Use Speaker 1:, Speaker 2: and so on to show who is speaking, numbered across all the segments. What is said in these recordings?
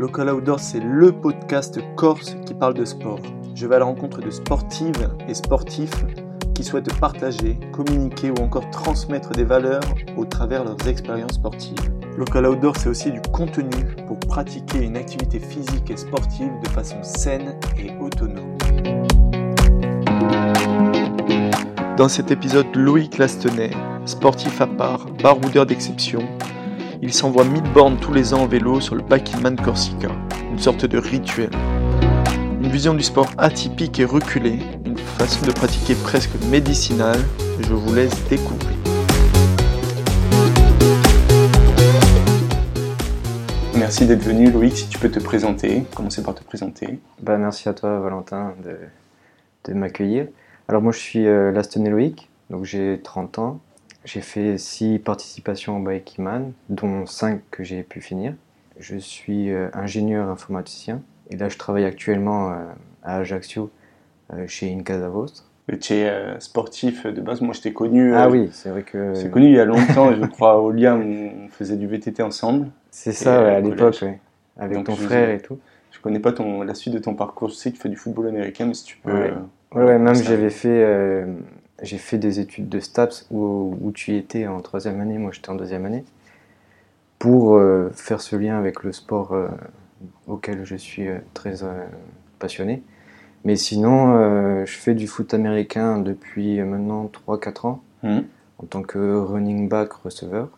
Speaker 1: Local Outdoor, c'est le podcast corse qui parle de sport. Je vais à la rencontre de sportives et sportifs qui souhaitent partager, communiquer ou encore transmettre des valeurs au travers leurs expériences sportives. Local Outdoor, c'est aussi du contenu pour pratiquer une activité physique et sportive de façon saine et autonome. Dans cet épisode, Loïc Lastenay, sportif à part, baroudeur d'exception, il s'envoie 1000 bornes tous les ans en vélo sur le Backman Corsica, une sorte de rituel. Une vision du sport atypique et reculée, une façon de pratiquer presque médicinale, je vous laisse découvrir. Merci d'être venu Loïc, si tu peux te présenter, commencer par te présenter.
Speaker 2: Bah, merci à toi Valentin de, de m'accueillir. Alors moi je suis euh, Lastenay Loïc, donc j'ai 30 ans, j'ai fait 6 participations au Bikeman, dont 5 que j'ai pu finir. Je suis euh, ingénieur informaticien et là je travaille actuellement euh, à Ajaccio euh, chez Incasa Vostre.
Speaker 1: Tu es sportif de base, moi je t'ai connu.
Speaker 2: Ah oui, c'est vrai que.
Speaker 1: C'est connu il y a longtemps, je crois, au où on faisait du VTT ensemble.
Speaker 2: C'est ça, ouais, à l'époque, ouais. avec
Speaker 1: Donc,
Speaker 2: ton frère et tout.
Speaker 1: Je connais pas ton, la suite de ton parcours, je sais que tu fais du football américain, mais si tu peux.
Speaker 2: Ouais. Ouais, ouais, même j'avais fait, j'ai fait des études de STAPS où, où tu étais en troisième année, moi j'étais en deuxième année, pour euh, faire ce lien avec le sport euh, auquel je suis euh, très passionné. Mais sinon, je fais du foot américain depuis maintenant 3-4 ans
Speaker 1: Mhm.
Speaker 2: en tant que running back receveur.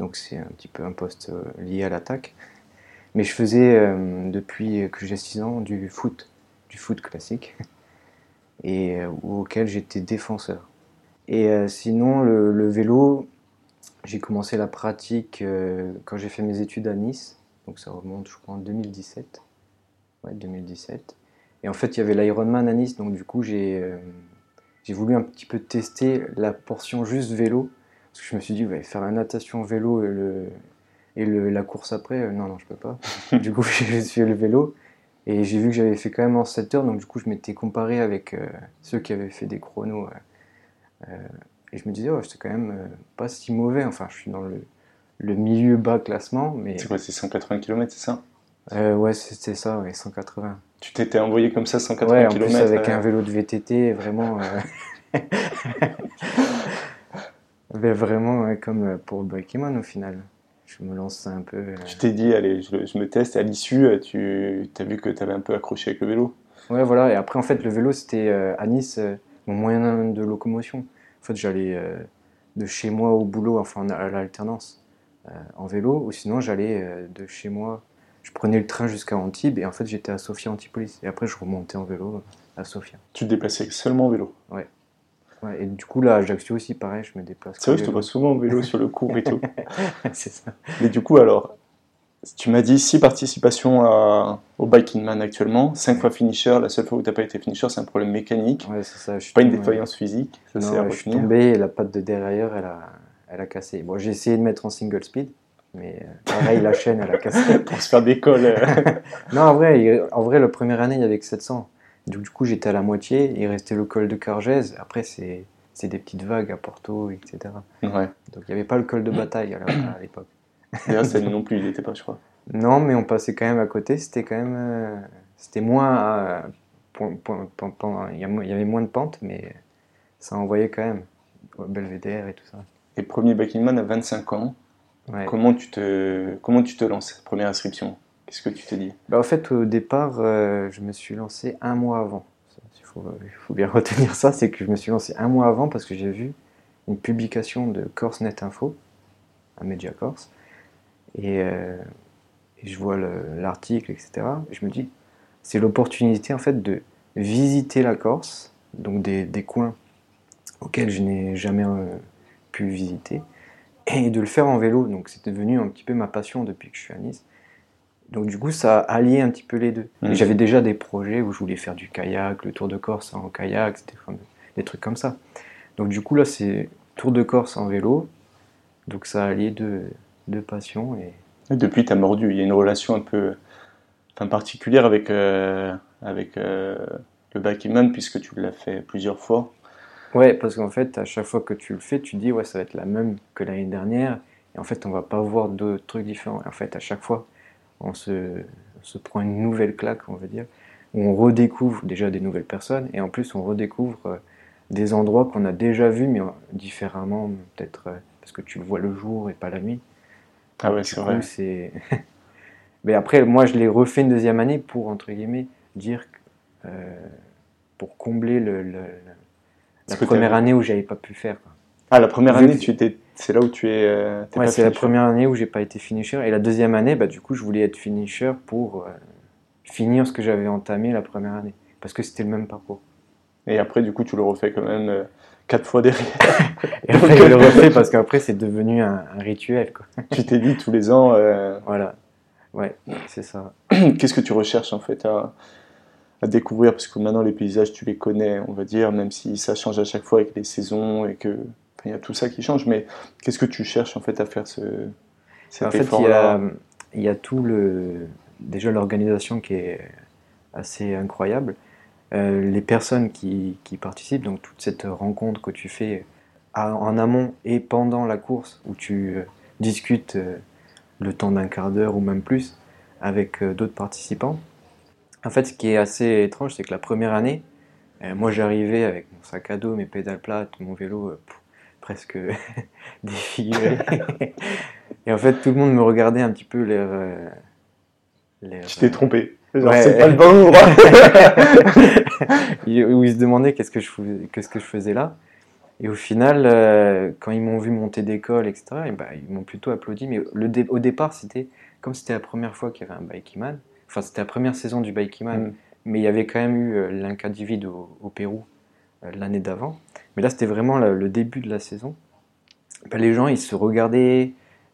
Speaker 2: Donc c'est un petit peu un poste lié à l'attaque. Mais je faisais depuis que j'ai 6 ans du foot, du foot classique, et euh, auquel j'étais défenseur. Et euh, sinon, le, le vélo, j'ai commencé la pratique euh, quand j'ai fait mes études à Nice, donc ça remonte je crois en 2017. Ouais, 2017. Et en fait, il y avait l'Ironman à Nice, donc du coup, j'ai euh, voulu un petit peu tester la portion juste vélo, parce que je me suis dit, ouais, faire la natation vélo et, le, et le- la course après, non, non, je peux pas. du coup, j'ai fait le vélo, et j'ai vu que j'avais fait quand même en 7 heures, donc du coup, je m'étais comparé avec euh, ceux qui avaient fait des chronos. euh, euh, et je me disais, ouais, c'est quand même euh, pas si mauvais, enfin, je suis dans le, le milieu bas classement, mais
Speaker 1: C'est quoi, c'est 180 km, c'est ça?
Speaker 2: Ouais, c'était ça, ouais, 180.
Speaker 1: Tu t'étais envoyé comme ça 180
Speaker 2: Ouais, en
Speaker 1: km
Speaker 2: plus avec un vélo de VTT, vraiment. mais vraiment ouais, comme pour Bikeman au final. Je me lance un peu. euh,
Speaker 1: Tu t'es dit, allez, je, je me teste, à l'issue, euh, tu as vu que tu avais un peu accroché avec le vélo.
Speaker 2: Ouais, voilà. Et après, en fait, le vélo, c'était euh, à Nice euh, mon moyen de locomotion. En fait, j'allais de chez moi au boulot, enfin à l'alternance, en vélo, ou sinon j'allais de chez moi. Je prenais le train jusqu'à Antibes et en fait, j'étais à Sofia Antipolis. Et après, je remontais en vélo à Sofia.
Speaker 1: Tu te déplaçais seulement en vélo?
Speaker 2: Ouais, et du coup, là, à Ajaccio aussi, pareil, je me déplace.
Speaker 1: C'est vrai, je te vois souvent en vélo sur le cours et tout.
Speaker 2: C'est ça.
Speaker 1: Mais du coup, alors, tu m'as dit 6 participations à- au Biking Man actuellement, 5 fois finisher. La seule fois où tu n'as pas été finisher, c'est un problème mécanique,
Speaker 2: Ouais, c'est ça. Je
Speaker 1: pas une défaillance physique. Ça,
Speaker 2: Non, ouais, je suis tombé et la patte de derrière, elle a, elle a cassé. Bon, j'ai essayé de mettre en single speed, mais euh, pareil, la chaîne, elle a cassé.
Speaker 1: Pour se faire des cols. euh.
Speaker 2: Non, en vrai, en vrai, la première année, il y avait que 700. Du, du coup, j'étais à la moitié. Il restait le col de Cargèse. Après, c'est c'est des petites vagues à Porto, etc.
Speaker 1: ouais.
Speaker 2: Donc, il n'y avait pas le col de bataille à l'époque.
Speaker 1: D'ailleurs, ça non plus, il n'était pas, je crois.
Speaker 2: Non, mais on passait quand même à côté. C'était quand même. euh, C'était moins. euh, Il y avait moins de pentes, mais ça envoyait quand même. Belvédère et tout ça.
Speaker 1: Et premier Biking Man à 25 ans,
Speaker 2: Ouais.
Speaker 1: comment, tu te, comment tu te lances, première inscription? Qu'est-ce que tu te dis
Speaker 2: Bah, en fait, au départ, euh, je me suis lancé un mois avant. Ça, Il faut, bien retenir ça, c'est que je me suis lancé un mois avant parce que j'ai vu une publication de CorseNet Info, un média corse, et, euh, je vois le- l'article, etc. Et je me dis, c'est l'opportunité en fait de visiter la Corse, donc des, coins auxquels je n'ai jamais euh, pu visiter, et de le faire en vélo. Donc c'est devenu un petit peu ma passion depuis que je suis à Nice. Donc du coup, ça a allié un petit peu les deux.
Speaker 1: Mhm.
Speaker 2: J'avais déjà des projets où je voulais faire du kayak, le Tour de Corse en kayak, des trucs comme ça. Donc du coup là, c'est Tour de Corse en vélo. Donc ça a allié deux, deux passions. Et...
Speaker 1: Et Depuis, tu as mordu. Il y a une relation un peu enfin, particulière avec, euh, avec euh, le Biking Man, puisque tu l'as fait plusieurs fois.
Speaker 2: Ouais, parce qu'en fait, à chaque fois que tu le fais, tu dis ouais, ça va être la même que l'année dernière. Et en fait, on va pas voir deux trucs différents. Et en fait, à chaque fois, on se, se prend une nouvelle claque, on va dire, où on redécouvre déjà des nouvelles personnes et en plus on redécouvre euh, des endroits qu'on a déjà vus mais différemment, peut-être parce que tu le vois le jour et pas la nuit.
Speaker 1: Ah ouais, c'est vrai.
Speaker 2: mais après, moi, je l'ai refait une deuxième année pour, entre guillemets, dire, pour combler le, la première année où j'avais pas pu faire.
Speaker 1: Ah, la première année, tu étais, c'est là où tu es. Euh,
Speaker 2: ouais, c'est la première année où j'ai pas été finisher. Et la deuxième année, bah, du coup, je voulais être finisher pour euh, finir ce que j'avais entamé la première année. Parce que c'était le même parcours.
Speaker 1: Et après, du coup, tu le refais quand même euh, quatre fois derrière.
Speaker 2: et après, je le refais parce qu'après, c'est devenu un, rituel. Quoi.
Speaker 1: tu t'es dit tous les ans.
Speaker 2: Voilà. Ouais, c'est ça.
Speaker 1: Qu'est-ce que tu recherches en fait à, à découvrir? Parce que maintenant, les paysages, tu les connais, on va dire, même si ça change à chaque fois avec les saisons et que il y a tout ça qui change, mais qu'est-ce que tu cherches en fait à faire ce,
Speaker 2: cet en fait, il y, a, il y a tout le déjà l'organisation qui est assez incroyable, euh, les personnes qui, qui, participent, donc toute cette rencontre que tu fais en amont et pendant la course où tu euh, discutes euh, le temps d'un quart d'heure ou même plus avec d'autres participants. En fait, ce qui est assez étrange, c'est que la première année, moi j'arrivais avec mon sac à dos, mes pédales plates, mon vélo presque défiguré. et en fait, tout le monde me regardait un petit peu l'air. Euh,
Speaker 1: tu t'es trompé. c'est pas le bon endroit.
Speaker 2: Où ils se demandaient qu'est-ce que je faisais, qu'est-ce que je faisais là. Et au final, euh, quand ils m'ont vu monter d'école, etc., et bah, ils m'ont plutôt applaudi. Mais le au départ, c'était comme c'était la première fois qu'il y avait un Bikeman. Enfin, c'était la première saison du Bikeman, mm. mais il y avait quand même eu euh, l'Incadivid au, au Pérou l'année d'avant. Mais là, c'était vraiment le, début de la saison. Ben, les gens, ils se regardaient.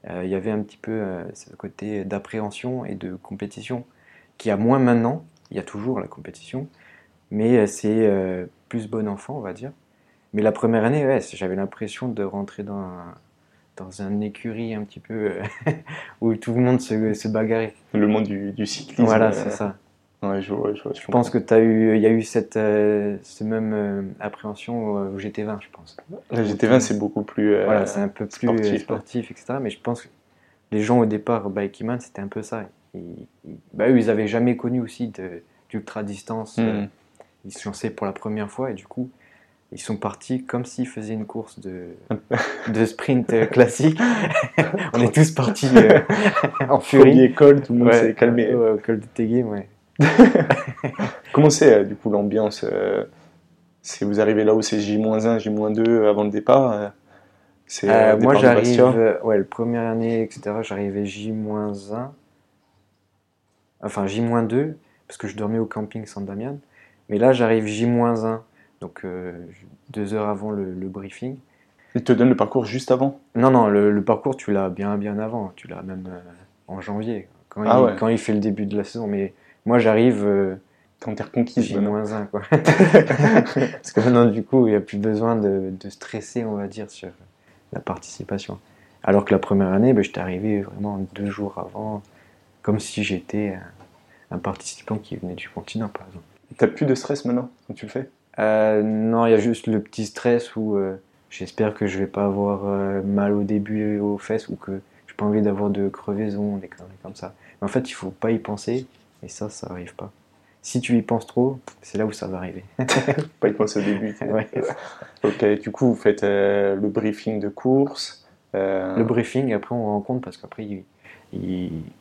Speaker 2: Euh, il y avait un petit peu euh, ce côté d'appréhension et de compétition qui a moins maintenant. Il y a toujours la compétition, mais euh, c'est plus bon enfant, on va dire. Mais la première année, ouais, j'avais l'impression de rentrer dans un, dans un écurie un petit peu où tout le monde se, se bagarrait.
Speaker 1: Le monde du, du cyclisme.
Speaker 2: Voilà, c'est ça.
Speaker 1: Ouais, je,
Speaker 2: je, pense que tu as eu, il y a eu cette, euh, même euh, appréhension au GT20, je pense.
Speaker 1: Le GT20, c'est beaucoup plus.
Speaker 2: Euh, voilà, c'est un peu plus sportif, etc. Mais je pense que les gens au départ, Bikeman, c'était un peu ça. Ils, bah, eux, ils n'avaient jamais connu aussi d'ultra distance. Hmm. Ils se lançaient pour la première fois et du coup, ils sont partis comme s'ils faisaient une course de, de sprint classique. On est tous partis en furie.
Speaker 1: école, tout le monde s'est calmé.
Speaker 2: Au col de ouais.
Speaker 1: Comment c'est euh, du coup l'ambiance euh, Si vous arrivez là où c'est J-1, J-2 avant le départ
Speaker 2: c'est Moi j'arrive, ouais, la première année, etc., j'arrivais J-1, enfin J-2, parce que je dormais au camping San Damian. Mais là j'arrive J-1, donc euh, deux heures avant le, briefing.
Speaker 1: Il te donne le parcours juste avant?
Speaker 2: Non, non, le, parcours tu l'as bien bien avant, tu l'as même en janvier, quand, ah il, quand il fait le début de la saison. Mais moi, j'arrive. Euh,
Speaker 1: quand t'es reconquise,
Speaker 2: j'ai moins un, quoi. Parce que maintenant, du coup, il n'y a plus besoin de, stresser, on va dire, sur la participation. Alors que la première année, ben, j'étais arrivé vraiment deux jours avant, comme si j'étais un, participant qui venait du continent, par exemple.
Speaker 1: T'as plus de stress maintenant quand tu le fais?
Speaker 2: Euh, Non, il y a juste le petit stress où euh, j'espère que je vais pas avoir euh, mal au début aux fesses ou que j'ai pas envie d'avoir de crevaison, des conneries comme ça. Mais en fait, il faut pas y penser et ça, ça n'arrive pas. Si tu y penses trop, c'est là où ça va arriver.
Speaker 1: pas y penser au début. ok, du coup, vous faites euh, le briefing de course.
Speaker 2: Euh, le briefing, après on rencontre parce qu'après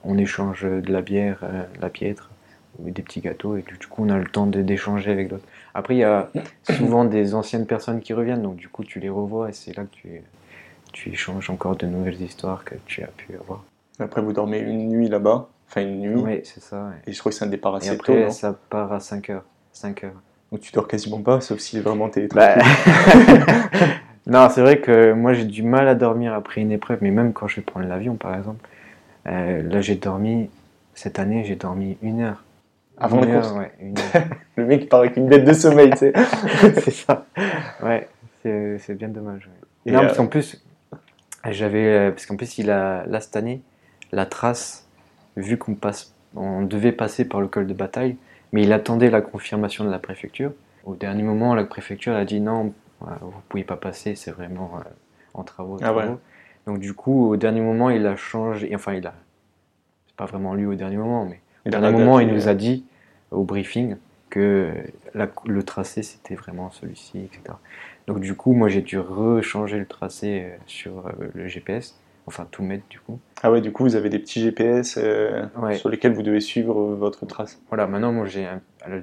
Speaker 2: on échange de la bière, euh, la piètre, ou des petits gâteaux, et du coup on a le temps d'échanger avec d'autres. Après, il y a souvent des anciennes personnes qui reviennent, donc du coup tu les revois et c'est là que tu, tu échanges encore de nouvelles histoires que tu as pu avoir.
Speaker 1: Après, vous dormez une nuit là-bas Enfin, une nuit.
Speaker 2: Oui, c'est ça.
Speaker 1: Et je crois que c'est un départ assez
Speaker 2: et après, ça part à 5 heures. 5 heures.
Speaker 1: Donc tu dors quasiment pas, sauf si vraiment t'es
Speaker 2: bah... non, c'est vrai que moi j'ai du mal à dormir après une épreuve, mais même quand je vais prendre l'avion par exemple. Euh, là j'ai dormi, cette année j'ai dormi une heure.
Speaker 1: Avant une la course ouais, une heure. Le mec part avec une bête de sommeil, tu sais.
Speaker 2: c'est ça. Ouais, c'est bien dommage. Et non, parce qu'en plus, j'avais. Euh, parce qu'en plus, il a, là cette année, la trace vu qu'on passe, on devait passer par le col de bataille, mais il attendait la confirmation de la préfecture. Au dernier moment, la préfecture a dit non, vous pouvez pas passer, c'est vraiment euh, en travaux. Ah Donc du coup, au dernier moment, il a changé. Enfin, il a. C'est pas vraiment lui au dernier moment, mais Au dernier moment, il nous a dit au briefing que le tracé c'était vraiment celui-ci, etc. Donc du coup, moi j'ai dû rechanger le tracé euh, sur euh, le GPS, enfin tout mettre du coup.
Speaker 1: Ah ouais, du coup vous avez des petits GPS euh, sur lesquels vous devez suivre votre trace.
Speaker 2: Voilà, maintenant moi j'ai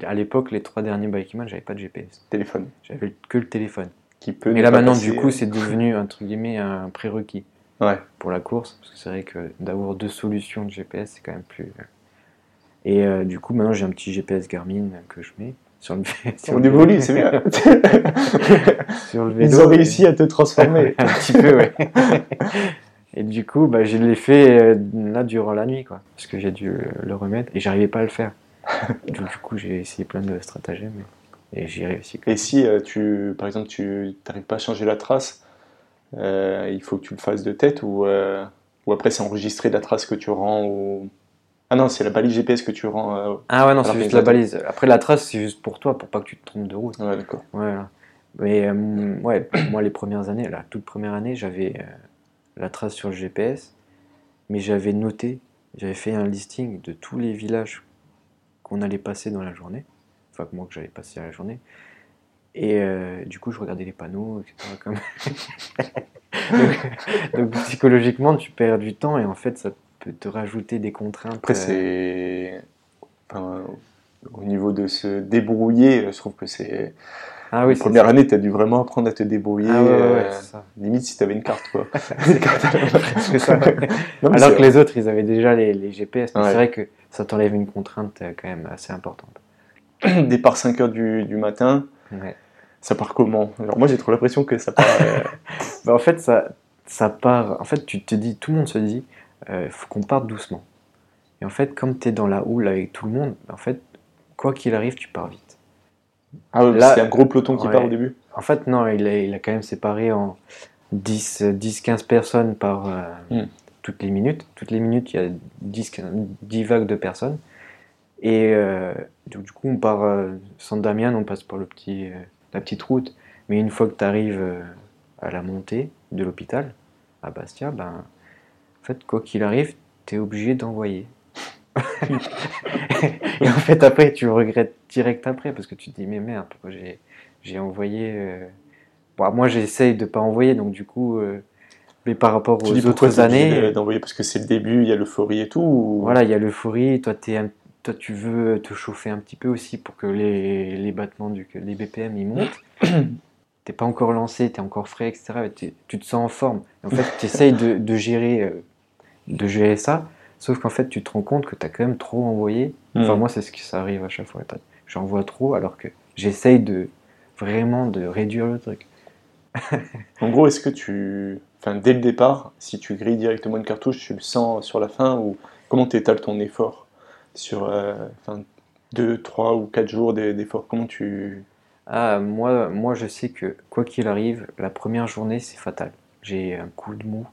Speaker 2: à l'époque les trois derniers Bikeman, j'avais pas de GPS.
Speaker 1: Téléphone.
Speaker 2: J'avais que le téléphone.
Speaker 1: Qui peut.
Speaker 2: Mais là maintenant du coup c'est devenu entre guillemets un prérequis.
Speaker 1: Ouais.
Speaker 2: Pour la course, parce que c'est vrai que d'avoir deux solutions de GPS c'est quand même plus. Et du coup maintenant j'ai un petit GPS Garmin que je mets. Sur le,
Speaker 1: sur On évolue, c'est bien. sur le vélo, Ils ont réussi à te transformer.
Speaker 2: un petit peu, ouais. Et du coup, bah, je l'ai fait euh, là durant la nuit, quoi. Parce que j'ai dû le remettre et j'arrivais pas à le faire. du coup, j'ai essayé plein de stratagèmes et j'ai réussi.
Speaker 1: Et si, euh, tu, par exemple, tu n'arrives pas à changer la trace, euh, il faut que tu le fasses de tête ou, ou après c'est enregistré la trace que tu rends au ah non, c'est la balise GPS que tu rends. Euh,
Speaker 2: ah ouais, non, c'est juste la balise. Après, la trace, c'est juste pour toi, pour pas que tu te trompes de route.
Speaker 1: Ouais, d'accord.
Speaker 2: Voilà. Mais euh, ouais, moi, les premières années, la toute première année, j'avais euh, la trace sur le GPS, mais j'avais noté, j'avais fait un listing de tous les villages qu'on allait passer dans la journée. Enfin, que moi, que j'allais passer à la journée. Et du coup, je regardais les panneaux, etc. Comme... donc, donc, psychologiquement, tu perds du temps et en fait, ça te rajouter des contraintes.
Speaker 1: Après, euh, c'est. Au niveau de se débrouiller, je trouve que c'est.
Speaker 2: Ah oui,
Speaker 1: la première année, tu as dû vraiment apprendre à te débrouiller. Ah
Speaker 2: euh,
Speaker 1: limite si tu avais une carte. Quoi.
Speaker 2: Alors que les autres, ils avaient déjà les, GPS. C'est vrai que ça t'enlève une contrainte euh, quand même assez importante.
Speaker 1: Départ 5 h du, du matin. Ça part comment? Alors moi j'ai trop l'impression que ça part.
Speaker 2: bah, en fait ça, ça part. En fait tu te dis, tout le monde se dit, il euh, faut qu'on parte doucement. Et en fait, comme tu es dans la houle avec tout le monde, en fait, quoi qu'il arrive, tu pars vite.
Speaker 1: Ah c'est un gros peloton qui part au début
Speaker 2: En fait, non, il a, il a quand même séparé en 10-15 personnes par euh, hmm. toutes les minutes. Toutes les minutes, il y a 10, 10 vagues de personnes. Et euh, du, coup, on part San Damien, on passe par le petit, la petite route. Mais une fois que tu arrives à la montée de l'hôpital, à Bastia, ben, en fait, quoi qu'il arrive, tu es obligé d'envoyer. et en fait, après, tu regrettes direct après parce que tu te dis, mais merde, j'ai envoyé. Euh, bon, moi, j'essaye de pas envoyer, donc du coup. Euh, mais par rapport aux autres années.
Speaker 1: d'envoyer? Parce que c'est le début, il y a l'euphorie et tout
Speaker 2: Voilà, il y a l'euphorie. Toi, toi, tu veux te chauffer un petit peu aussi pour que les, les battements, du, les BPM, ils montent. t'es pas encore lancé, tu es encore frais, etc. Tu te sens en forme. En fait, tu essayes de, de gérer euh, de gérer ça. Sauf qu'en fait, tu te rends compte que tu as quand même trop envoyé. Enfin, hmm. moi, c'est ce qui s'arrive à chaque fois. J'envoie trop alors que j'essaye de vraiment de réduire le truc.
Speaker 1: en gros, est-ce que tu. Enfin, dès le départ, si tu grilles directement une cartouche, tu le sens sur la fin ou comment tu étales ton effort Sur euh, enfin, 2, 3 ou 4 jours d'effort Comment tu.
Speaker 2: Ah, moi, moi, je sais que quoi qu'il arrive, la première journée, c'est fatal. J'ai un coup de mou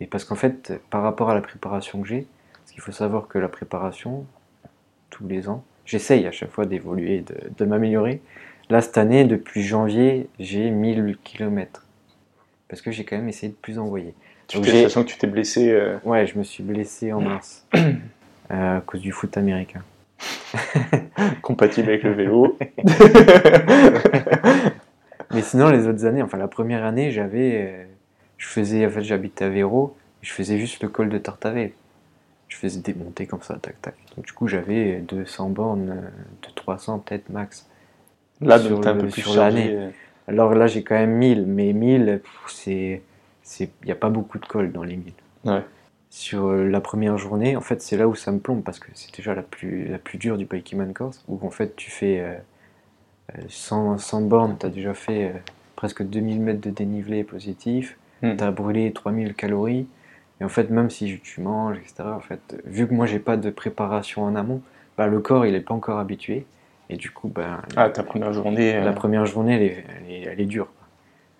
Speaker 2: et parce qu'en fait, par rapport à la préparation que j'ai, qu'il faut savoir que la préparation, tous les ans, j'essaye à chaque fois d'évoluer, de, m'améliorer. Là, cette année, depuis janvier, j'ai 1000 km. Parce que j'ai quand même essayé de plus envoyer.
Speaker 1: Tu t'es, que tu t'es blessé euh,
Speaker 2: Ouais, je me suis blessé en mars. Euh, à cause du foot américain.
Speaker 1: Compatible avec le vélo.
Speaker 2: Mais sinon, les autres années, enfin la première année, j'avais euh, je faisais, en fait, j'habitais à Véro, je faisais juste le col de Tartavel. Je faisais des montées comme ça, tac, tac. Donc, du coup, j'avais 200 bornes, euh, de 300 peut-être max.
Speaker 1: Là, sur, un peu plus sur l'année. Euh.
Speaker 2: Alors là, j'ai quand même 1000, mais 1000, c'est, il n'y a pas beaucoup de col dans les 1000.
Speaker 1: Ouais.
Speaker 2: Sur euh, la première journée, en fait, c'est là où ça me plombe parce que c'est déjà la plus, la plus dure du Pikeman Course, où en fait, tu fais 100, 100 bornes, tu as déjà fait presque 2000 mètres de dénivelé positif Hmm. tu as brûlé 3000 calories. Et en fait, même si tu manges, etc., en fait, vu que moi j'ai pas de préparation en amont, bah, le corps il est pas encore habitué. Et du coup, bah,
Speaker 1: ah, ta première journée.
Speaker 2: La euh, première journée, elle est, elle est, elle est dure.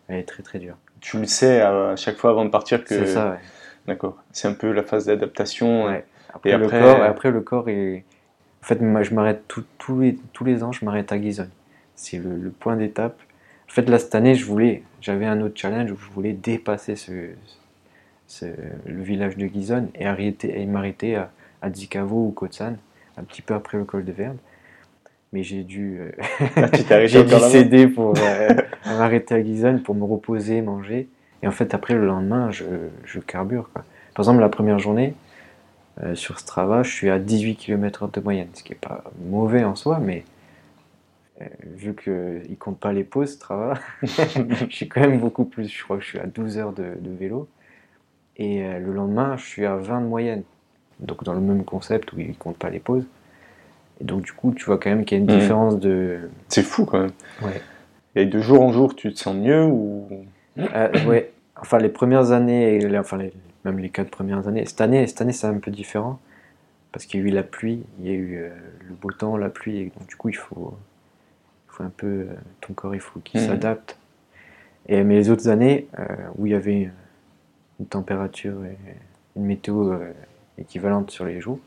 Speaker 2: Elle est très très dure.
Speaker 1: Tu le sais à chaque fois avant de partir que.
Speaker 2: C'est ça, ouais.
Speaker 1: D'accord. C'est un peu la phase d'adaptation.
Speaker 2: Ouais. Après, et le corps, après, le corps est. En fait, je m'arrête tous les, tous les ans, je m'arrête à Gizon. C'est le point d'étape en fait, là, cette année, je voulais, j'avais un autre challenge où je voulais dépasser ce, le village de Gizon et, arrêter, et m'arrêter à, à ou Kotsan un petit peu après le col de Verne. Mais j'ai dû, euh, j'ai dû céder pour euh, m'arrêter à Gizon pour me reposer, manger. Et en fait, après, le lendemain, je, je carbure. Quoi. Par exemple, la première journée, euh, sur Strava, je suis à 18 km de moyenne, ce qui n'est pas mauvais en soi, mais vu qu'il ne compte pas les pauses, Strava, je suis quand même beaucoup plus. Je crois que je suis à 12 heures de, de vélo. Et euh, le lendemain, je suis à 20 de moyenne. Donc dans le même concept où il ne compte pas les pauses. Et donc du coup, tu vois quand même qu'il y a une
Speaker 1: Mhm.
Speaker 2: différence de...
Speaker 1: C'est fou quand même.
Speaker 2: Ouais.
Speaker 1: Et de jour en jour, tu te sens mieux ou?
Speaker 2: Euh, ouais, enfin les premières années, les- enfin les- même les quatre premières années. Cette année, cette année c'est un peu différent parce qu'il y a eu la pluie, il y a eu euh, le beau temps, la pluie, et donc du coup il faut, il faut un peu, euh, ton corps il faut qu'il
Speaker 1: Mhm.
Speaker 2: s'adapte. Et mais les autres années où il y avait une température et une météo euh, équivalente sur les jours,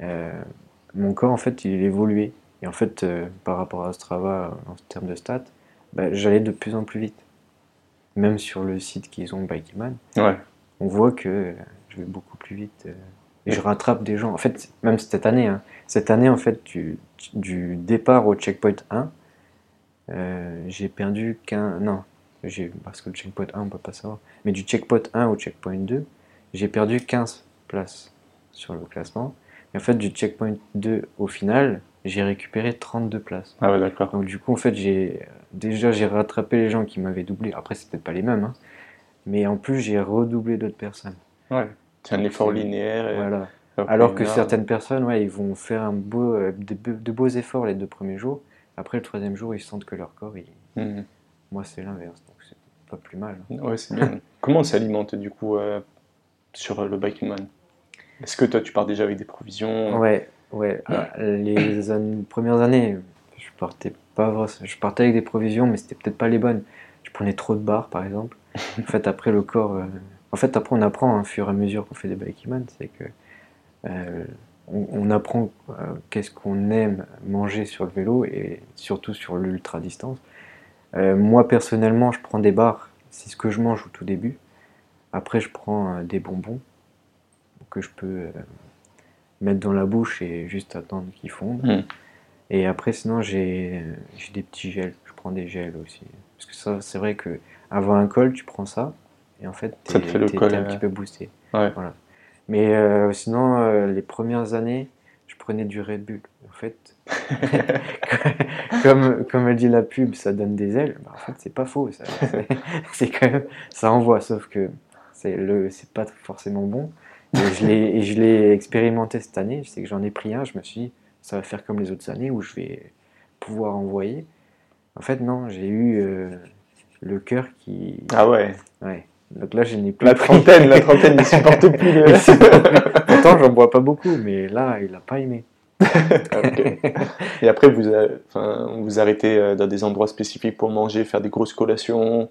Speaker 2: euh, mon corps en fait il évoluait. Et en fait euh, par rapport à Strava en termes de stats, bah, j'allais de plus en plus vite même sur le site qu'ils ont Bikeman,
Speaker 1: Ouais.
Speaker 2: on voit que je vais beaucoup plus vite euh, et je rattrape des gens. En fait, même cette année, hein, cette année en fait du, du départ au checkpoint 1, euh, j'ai perdu qu'un non, parce que le checkpoint 1 on peut pas savoir, mais du checkpoint 1 au checkpoint 2, j'ai perdu 15 places sur le classement. Et en fait, du checkpoint 2 au final, j'ai récupéré 32 places.
Speaker 1: Ah ouais, d'accord.
Speaker 2: Donc du coup, en fait, j'ai déjà j'ai rattrapé les gens qui m'avaient doublé. Après, c'est peut-être pas les mêmes, hein. mais en plus, j'ai redoublé d'autres personnes.
Speaker 1: Ouais. C'est un effort linéaire. Et...
Speaker 2: Voilà.
Speaker 1: Après,
Speaker 2: Alors que certaines personnes, ouais, ils vont faire un beau, euh, de, be- de beaux efforts les deux premiers jours. Après, le troisième jour, ils sentent que leur corps, il-
Speaker 1: Mhm.
Speaker 2: Moi, c'est l'inverse. Donc c'est pas plus mal.
Speaker 1: Ouais, c'est bien. Comment on s'alimente du coup euh, sur le Bikeman Est-ce que toi tu pars déjà avec des provisions?
Speaker 2: Ouais, ouais. Ah, les an- premières années, je partais pas je partais avec des provisions, mais c'était peut-être pas les bonnes. Je prenais trop de barres, par exemple. En fait, après le corps, euh, en fait, après on apprend, au fur et à mesure qu'on fait des bikeman, c'est que euh, on, on apprend qu'est-ce qu'on aime manger sur le vélo et surtout sur l'ultra distance. Euh, moi personnellement, je prends des barres, c'est ce que je mange au tout début. Après, je prends euh, des bonbons que je peux euh, mettre dans la bouche et juste attendre qu'ils fondent.
Speaker 1: Mm.
Speaker 2: Et après, sinon, j'ai j'ai des petits gels. Je prends des gels aussi. Parce que ça, c'est vrai que avant un col, tu prends ça et en fait,
Speaker 1: Ça te fait le col,
Speaker 2: un petit peu boosté.
Speaker 1: Ouais.
Speaker 2: Voilà. Mais euh, sinon, les premières années, je prenais du Red Bull. En fait, comme, comme elle dit la pub, ça donne des ailes. Bah, en fait, c'est pas faux. ça. C'est- quand même, ça envoie, sauf que c'est le, c'est pas forcément bon. Et je l'ai, et je l'ai expérimenté cette année. Je sais que j'en ai pris un. Je me suis dit, ça va faire comme les autres années où je vais pouvoir envoyer. En fait, non, j'ai eu euh, le cœur qui.
Speaker 1: Ah ouais.
Speaker 2: Ouais. Donc là, je n'ai plus.
Speaker 1: La
Speaker 2: pris.
Speaker 1: trentaine, la trentaine ne supporte plus le.
Speaker 2: Il supporte plus. Pourtant, j'en bois pas beaucoup, mais là, il a pas aimé.
Speaker 1: Et après, vous, enfin, vous arrêtez euh, dans des endroits spécifiques pour manger, faire des grosses collations.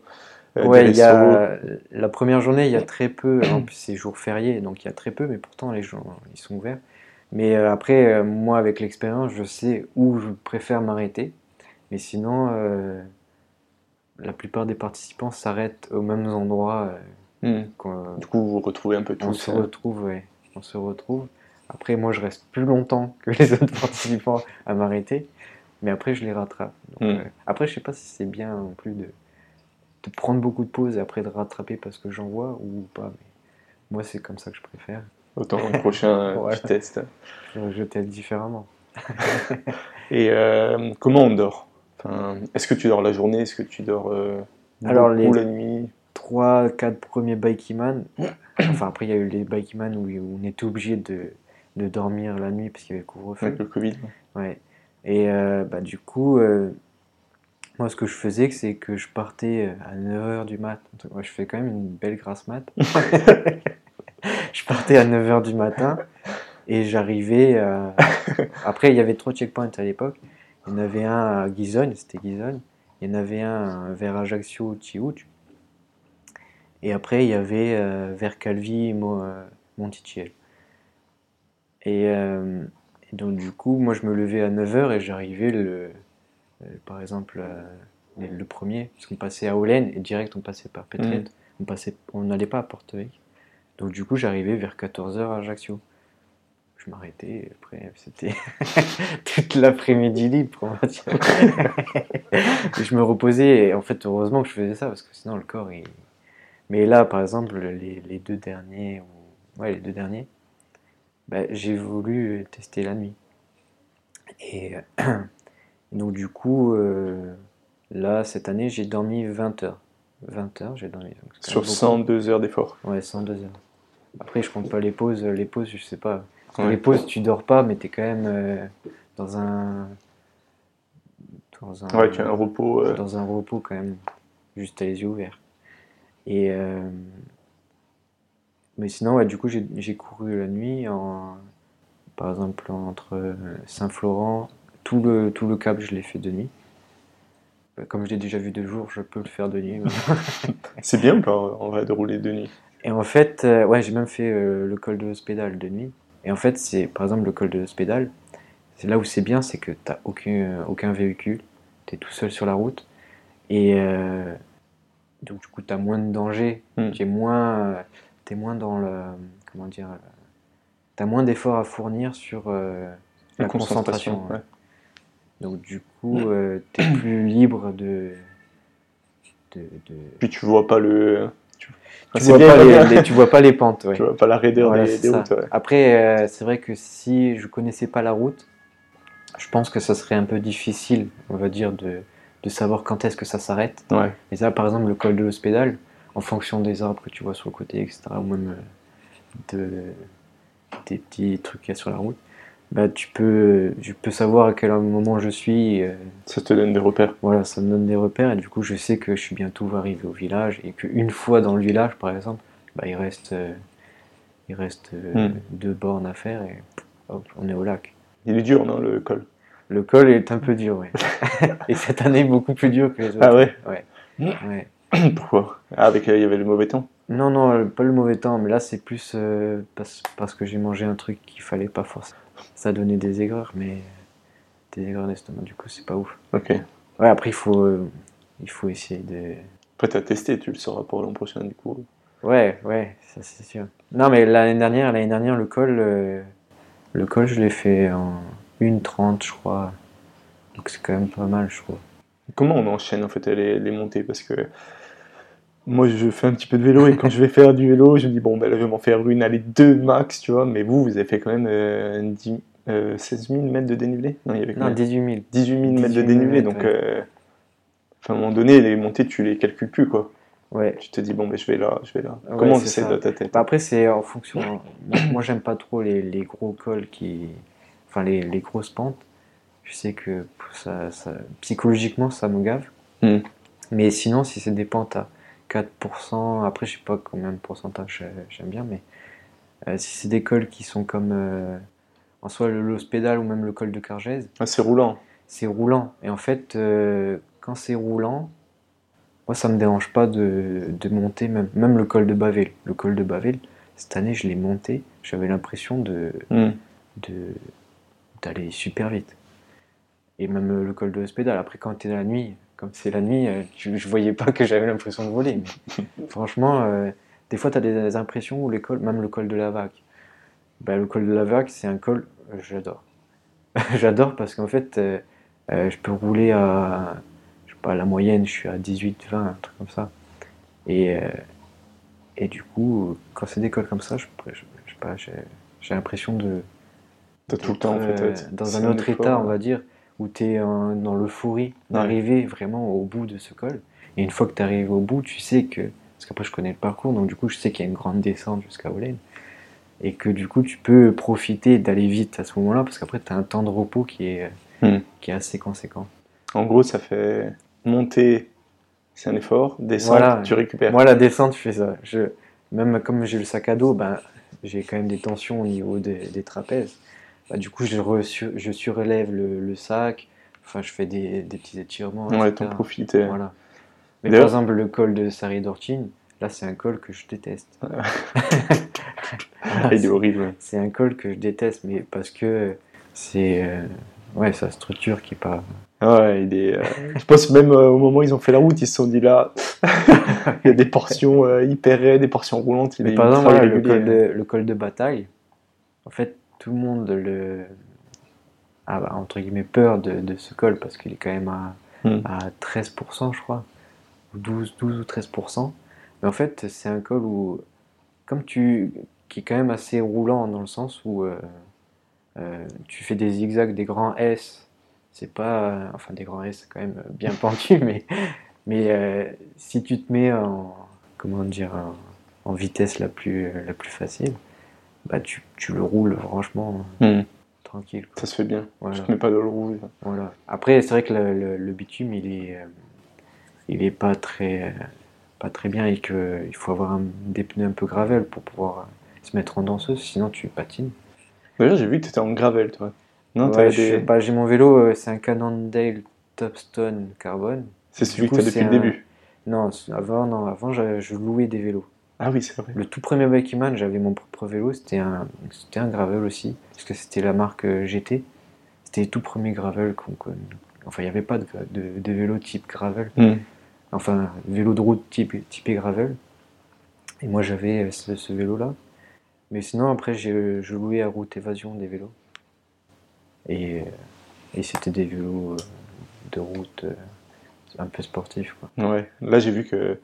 Speaker 1: euh,
Speaker 2: ouais, il y a la première journée, il y a très peu. En plus, c'est jour férié, donc il y a très peu, mais pourtant les gens ils sont ouverts. Mais euh, après, moi, avec l'expérience, je sais où je préfère m'arrêter. Mais sinon, euh, la plupart des participants s'arrêtent aux mêmes endroits. euh,
Speaker 1: Hmm. Du coup, vous vous retrouvez un peu
Speaker 2: on
Speaker 1: tous.
Speaker 2: se
Speaker 1: euh,
Speaker 2: retrouve, ouais, on se retrouve. Après, moi, je reste plus longtemps que les autres participants à m'arrêter, mais après, je les rattrape. Donc,
Speaker 1: Mm.
Speaker 2: euh, après, je sais pas si c'est bien non plus de, de prendre beaucoup de pauses et après de rattraper parce que j'en vois ou pas. Mais moi, c'est comme ça que je préfère.
Speaker 1: Autant le prochain, euh,
Speaker 2: Voilà.
Speaker 1: tu testes.
Speaker 2: Je, teste différemment.
Speaker 1: Et euh, comment on dort? Enfin, Est-ce que tu dors la journée? Est-ce que tu dors euh,
Speaker 2: Alors,
Speaker 1: beaucoup
Speaker 2: les-
Speaker 1: la nuit?
Speaker 2: 3, 4 premiers Bikeman. enfin, après, il y a eu les Bikeman où on était obligé de, de dormir la nuit parce qu'il y avait le couvre-feu.
Speaker 1: avec le Covid
Speaker 2: Ouais. Et euh, bah, du coup, euh, moi, ce que je faisais, c'est que je partais euh, à 9h du mat. Moi, je fais quand même une belle grasse mat. je partais à 9h du matin et j'arrivais. à- Après, il y avait trois checkpoints à l'époque. Il y en avait un à Gizone, c'était Gizone. Il y en avait un vers Ajaccio, Tiouch. Et après, il y avait euh, vers Calvi, Mo- Monticello. Et, euh, et donc, du coup, moi, je me levais à 9h et j'arrivais, le, euh, par exemple, euh, le, le premier, parce qu'on passait à Hollen et direct, on passait par Petrette. On passait, on n'allait pas à Porto. Donc, du coup, j'arrivais vers 14h à Ajaccio. je m'arrêtais. Après, c'était toute l'après-midi libre, on va dire. je me reposais. Et en fait, heureusement que je faisais ça parce que sinon, le corps, il. Mais là, par exemple, les, les deux derniers, ou... ouais, les deux derniers, bah, j'ai voulu tester la nuit. Et donc, du coup, euh, là, cette année, j'ai dormi 20 heures. 20 heures, j'ai dormi. donc
Speaker 1: Sur
Speaker 2: même beaucoup.
Speaker 1: 102 heures d'effort.
Speaker 2: Ouais, 102 heures. Après, je compte pas les pauses. Les pauses, je sais pas.
Speaker 1: Ouais.
Speaker 2: Les pauses, tu dors pas, mais tu es quand même euh, dans un. Dans un,
Speaker 1: Ouais, tu as un repos. euh,
Speaker 2: dans un repos quand même, juste à les yeux ouverts. Et. Euh, mais sinon, ouais, du coup, j'ai couru la nuit, en, par exemple, entre euh, Saint-Florent, tout le, tout le cap, je l'ai fait de nuit. Bah, Comme je l'ai déjà vu de jour, je peux le faire de nuit.
Speaker 1: C'est bien ou pas en vrai de rouler de nuit
Speaker 2: Et en fait, euh, ouais, j'ai même fait euh, le col de l'hospédal de nuit. Et en fait, c'est par exemple le col de l'hospédal, c'est là où c'est bien, c'est que tu n'as aucun, aucun véhicule, tu es tout seul sur la route. Et euh, donc, du coup, tu as moins de danger,
Speaker 1: Hmm.
Speaker 2: tu es moins, es moins dans le. Comment dire Tu as moins d'efforts à fournir sur euh, la concentration.
Speaker 1: ouais.
Speaker 2: Donc, du coup, tu es plus libre de. de, de-
Speaker 1: Puis tu vois pas le. Tu, Enfin,
Speaker 2: Tu,
Speaker 1: c'est
Speaker 2: vois
Speaker 1: bien,
Speaker 2: pas les, les- tu vois pas les pentes. Ouais.
Speaker 1: Tu vois pas la raideur
Speaker 2: Voilà,
Speaker 1: des, des routes. ouais.
Speaker 2: Après, euh, c'est vrai que si je connaissais pas la route, je pense que ça serait un peu difficile, on va dire, de, de savoir quand est-ce que ça s'arrête. Et ça, par exemple, le col de l'hospédal, en fonction des arbres que tu vois sur le côté, etc., ou même euh, de, des petits trucs qu'il y a sur la route, bah, tu, peux, tu peux savoir à quel moment je suis. euh,
Speaker 1: Ça te donne des repères.
Speaker 2: voilà, ça me donne des repères et du coup, je sais que je suis bientôt arrivé au village et qu'une fois dans le village, par exemple, bah, il reste, euh, il reste euh,
Speaker 1: Hmm.
Speaker 2: deux bornes à faire et hop, on est au lac.
Speaker 1: Il est dur, non, le col?
Speaker 2: Le col est un peu dur, ouais. et cette année, beaucoup plus dur que les autres.
Speaker 1: Ah ouais
Speaker 2: Ouais. ouais.
Speaker 1: Pourquoi? Ah, avec, euh, il y avait le mauvais temps?
Speaker 2: Non, non, euh, pas le mauvais temps, mais là, c'est plus euh, parce, parce que j'ai mangé un truc qu'il fallait pas forcément. Ça donnait des aigreurs, mais des aigreurs d'estomac, du coup, c'est pas ouf.
Speaker 1: Ok.
Speaker 2: Ouais, après, il faut, euh, il faut essayer de.
Speaker 1: Après, t'as testé, tu le sauras pour l'an prochain, du coup.
Speaker 2: Ouais, ouais, ça c'est sûr. Non, mais l'année dernière, l'année dernière, le col, euh, le col, je l'ai fait en 1,30, je crois. Donc c'est quand même pas mal, je trouve.
Speaker 1: Comment on enchaîne en fait les, les montées? Parce que moi je fais un petit peu de vélo et quand je vais faire du vélo, je me dis bon ben là je vais m'en faire une, allez deux max, tu vois. Mais vous, vous avez fait quand même euh, 10 euh, 16 000 mètres de dénivelé? Non, il y avait
Speaker 2: Non,
Speaker 1: combien?
Speaker 2: 18 000.
Speaker 1: 18 000 mètres de
Speaker 2: 18 000
Speaker 1: dénivelé, donc
Speaker 2: ouais.
Speaker 1: euh, enfin, à un moment donné, les montées tu les calcules plus quoi.
Speaker 2: Ouais.
Speaker 1: Tu te dis bon ben je vais là, je vais là.
Speaker 2: Ouais,
Speaker 1: Comment
Speaker 2: c'est
Speaker 1: dans ta tête?
Speaker 2: Bah, après, c'est en fonction. Moi, moi, j'aime pas trop les, les gros cols qui. Enfin, les, les grosses pentes. Je sais que ça, ça- psychologiquement, ça me gave.
Speaker 1: Hmm.
Speaker 2: Mais sinon, si c'est des pentes à 4%, après, je sais pas combien de pourcentage j'aime bien, mais euh, si c'est des cols qui sont comme. euh, en soit le l'hospédal ou même le col de Cargèse,
Speaker 1: Ah, C'est roulant.
Speaker 2: c'est roulant. Et en fait, euh, quand c'est roulant, moi, ça me dérange pas de, de monter, même, même le col de Bavel. Le col de Bavel, cette année, je l'ai monté, j'avais l'impression de,
Speaker 1: Hmm.
Speaker 2: de, d'aller super vite. Et même euh, le col de l'hospédal, après, quand tu es la nuit, comme c'est la nuit, euh, je, je voyais pas que j'avais l'impression de voler. Mais franchement, euh, des fois, tu as des, impressions où les cols, même le col de la vague. Ben, le col de la vague, c'est un col, j'adore. j'adore parce qu'en fait, euh, euh, je peux rouler à, je sais pas, la moyenne, je suis à 18, 20, un truc comme ça. Et, et du coup, quand c'est des cols comme ça, je, je, je sais pas, j'ai j'ai l'impression de,
Speaker 1: T'as tout le temps en fait.
Speaker 2: dans un autre état, on va dire, où tu es dans l'euphorie d'arriver vraiment au bout de ce col. Et une fois que tu arrives au bout, tu sais que. Parce qu'après, je connais le parcours, donc du coup, je sais qu'il y a une grande descente jusqu'à Olaine. Et que du coup, tu peux profiter d'aller vite à ce moment-là, parce qu'après, tu as un temps de repos qui est,
Speaker 1: Hmm.
Speaker 2: qui est assez conséquent.
Speaker 1: En gros, ça fait monter, c'est un effort, descendre,
Speaker 2: Voilà.
Speaker 1: tu récupères.
Speaker 2: Moi, la descente, je fais ça. Je, même comme j'ai le sac à dos, ben, j'ai quand même des tensions au niveau des, des trapèzes. Bah, du coup, je, je surélève le, le sac. Enfin, je fais des, des petits étirements.
Speaker 1: Ouais, t'en profites. et-
Speaker 2: Voilà. Mais par exemple, le col de Sarri d'Ortine, là, c'est un col que je déteste.
Speaker 1: Ah, il est horrible.
Speaker 2: c'est un col que je déteste, mais parce que c'est euh, ouais, sa structure qui est pas.
Speaker 1: Ouais, il est, euh, je pense même euh, au moment où ils ont fait la route, ils se sont dit là, il y a des portions euh, hyper raides, des portions roulantes. Il
Speaker 2: Mais
Speaker 1: est
Speaker 2: par exemple, voilà, le, col de, le col de bataille, en fait, tout le monde le, a entre guillemets peur de, de ce col parce qu'il est quand même à, à 13%, je crois, ou 12, 12 ou 13%. Mais en fait, c'est un col où, comme tu, qui est quand même assez roulant dans le sens où euh, euh, tu fais des zigzags, des grands S. C'est pas, enfin des grands S, c'est quand même bien pentu, mais, mais euh, si tu te mets en, comment dire, en, en vitesse la plus, la plus facile, bah tu, tu le roules franchement
Speaker 1: Hmm.
Speaker 2: tranquille. quoi.
Speaker 1: Ça se fait bien.
Speaker 2: Voilà.
Speaker 1: Tu te mets pas dans le rouge.
Speaker 2: Voilà. Après, c'est vrai que le, le- le bitume, il est, euh, il est pas très, euh, pas très bien et que il faut avoir un- des pneus un peu gravel pour pouvoir euh, se mettre en danseuse, sinon tu patines.
Speaker 1: D'ailleurs, j'ai vu que tu étais en gravel, toi. Non,
Speaker 2: Ouais,
Speaker 1: des-
Speaker 2: bah, j'ai mon vélo, c'est un Cannondale Topstone Carbone.
Speaker 1: c'est celui que tu as depuis le
Speaker 2: un-
Speaker 1: début.
Speaker 2: Non, avant, non, avant, je, je louais des vélos.
Speaker 1: Ah oui, c'est vrai.
Speaker 2: Le tout premier Bikeman, j'avais mon propre vélo, c'était un, c'était un gravel aussi, parce que c'était la marque euh, GT. C'était les tout premiers gravel qu'on qu'on- Enfin, il n'y avait pas de, de, de vélo type gravel.
Speaker 1: Hmm.
Speaker 2: enfin vélo de route type, typé gravel. Et moi j'avais euh, ce, ce vélo-là. Mais sinon après j'ai je louais à route évasion des vélos. Et, euh, et c'était des vélos euh, de route euh, un peu sportifs. Quoi.
Speaker 1: Ouais. Là, j'ai vu que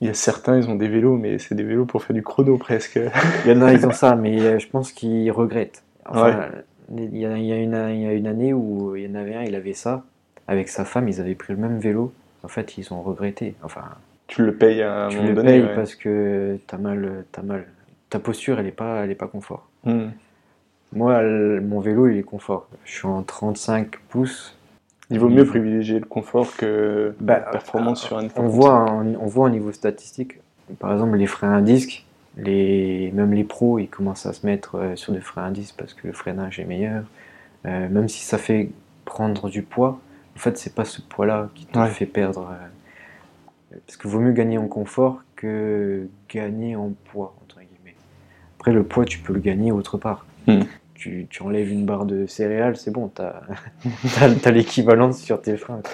Speaker 1: il y a certains, ils ont des vélos, mais c'est des vélos pour faire du chrono presque.
Speaker 2: Il y en a ils ont ça, mais euh, je pense qu'ils regrettent. Enfin, il, y a, il y a une, il y a une année où il y en avait un, il avait ça. Avec sa femme, ils avaient pris le même vélo. En fait, ils ont regretté. Enfin,
Speaker 1: tu le payes à un
Speaker 2: tu
Speaker 1: moment
Speaker 2: le
Speaker 1: donné.
Speaker 2: payes
Speaker 1: ouais.
Speaker 2: parce que t'as mal, t'as mal. Ta posture, elle est pas, elle est pas confort.
Speaker 1: Hmm.
Speaker 2: Moi, mon vélo, il est confort. Je suis en 35 pouces.
Speaker 1: Il vaut mieux privilégier le confort que
Speaker 2: Bah,
Speaker 1: la performance sur un
Speaker 2: On voit, un- on voit au niveau statistique, par exemple, les freins à disque, les, même les pros, ils commencent à se mettre euh, sur des freins à disque parce que le freinage est meilleur. Euh, même si ça fait prendre du poids, en fait, c'est pas ce poids-là qui te
Speaker 1: Ouais.
Speaker 2: fait perdre. euh, parce qu'il vaut mieux gagner en confort que gagner en poids, entre guillemets. Après, le poids, tu peux le gagner autre part.
Speaker 1: Hmm.
Speaker 2: Tu, tu enlèves une barre de céréales, c'est bon, t'as as, l'équivalent sur tes freins. quoi.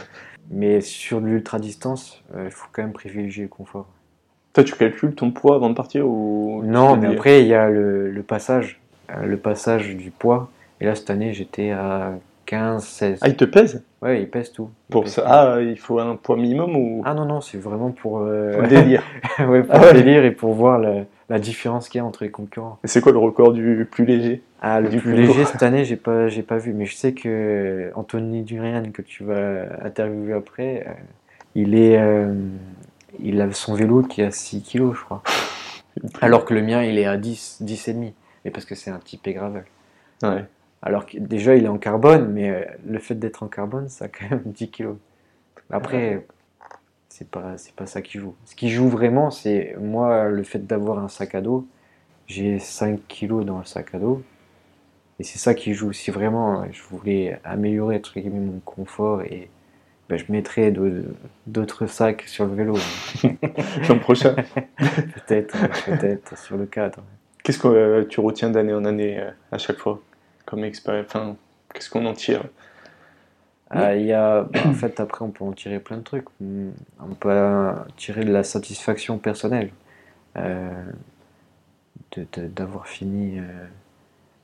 Speaker 2: Mais sur de l'ultra distance, il faut quand même privilégier le confort.
Speaker 1: Toi, tu calcules ton poids avant de partir ou
Speaker 2: Non,
Speaker 1: tu
Speaker 2: mais après, il y a le, le passage, euh, le passage du poids. Et là, cette année, j'étais à 15, 16.
Speaker 1: Ah, il te pèse
Speaker 2: Ouais, il pèse tout. Il
Speaker 1: pour
Speaker 2: pèse
Speaker 1: ça.
Speaker 2: tout.
Speaker 1: Ah, il faut un poids minimum ou
Speaker 2: Ah non, non, c'est vraiment pour, euh,
Speaker 1: pour le délire
Speaker 2: ouais, pour
Speaker 1: Ah
Speaker 2: le délire et pour voir la, la différence qu'il y a entre les concurrents.
Speaker 1: Et c'est quoi le record du plus léger
Speaker 2: Ah, le plus
Speaker 1: plus
Speaker 2: léger cette année, j'ai pas, j'ai pas vu, mais je sais que Anthony Durian, que tu vas interviewer après, euh, il est, euh, il a son vélo qui est à 6 kg, je crois. Alors que le mien, il est à 10, 10 et parce que c'est un type gravel.
Speaker 1: Ouais.
Speaker 2: Alors que déjà, il est en carbone, mais euh, le fait d'être en carbone, ça a quand même 10 kg. Après, c'est pas, c'est pas ça qui joue. Ce qui joue vraiment, c'est moi, le fait d'avoir un sac à dos. J'ai 5 kg dans le sac à dos. Et c'est ça qui joue. Si vraiment euh, je voulais améliorer entre guillemets, mon confort, et ben, je mettrais d'autres sacs sur le vélo.
Speaker 1: L'an prochain.
Speaker 2: peut-être, peut-être sur le cadre.
Speaker 1: Qu'est-ce que euh, tu retiens d'année en année euh, à chaque fois? Comme expérience Enfin, qu'est-ce qu'on en tire?
Speaker 2: Ah, il y a, bah, en fait, après, on peut en tirer plein de trucs. Hmm, On peut euh, tirer de la satisfaction personnelle euh, d'avoir fini euh,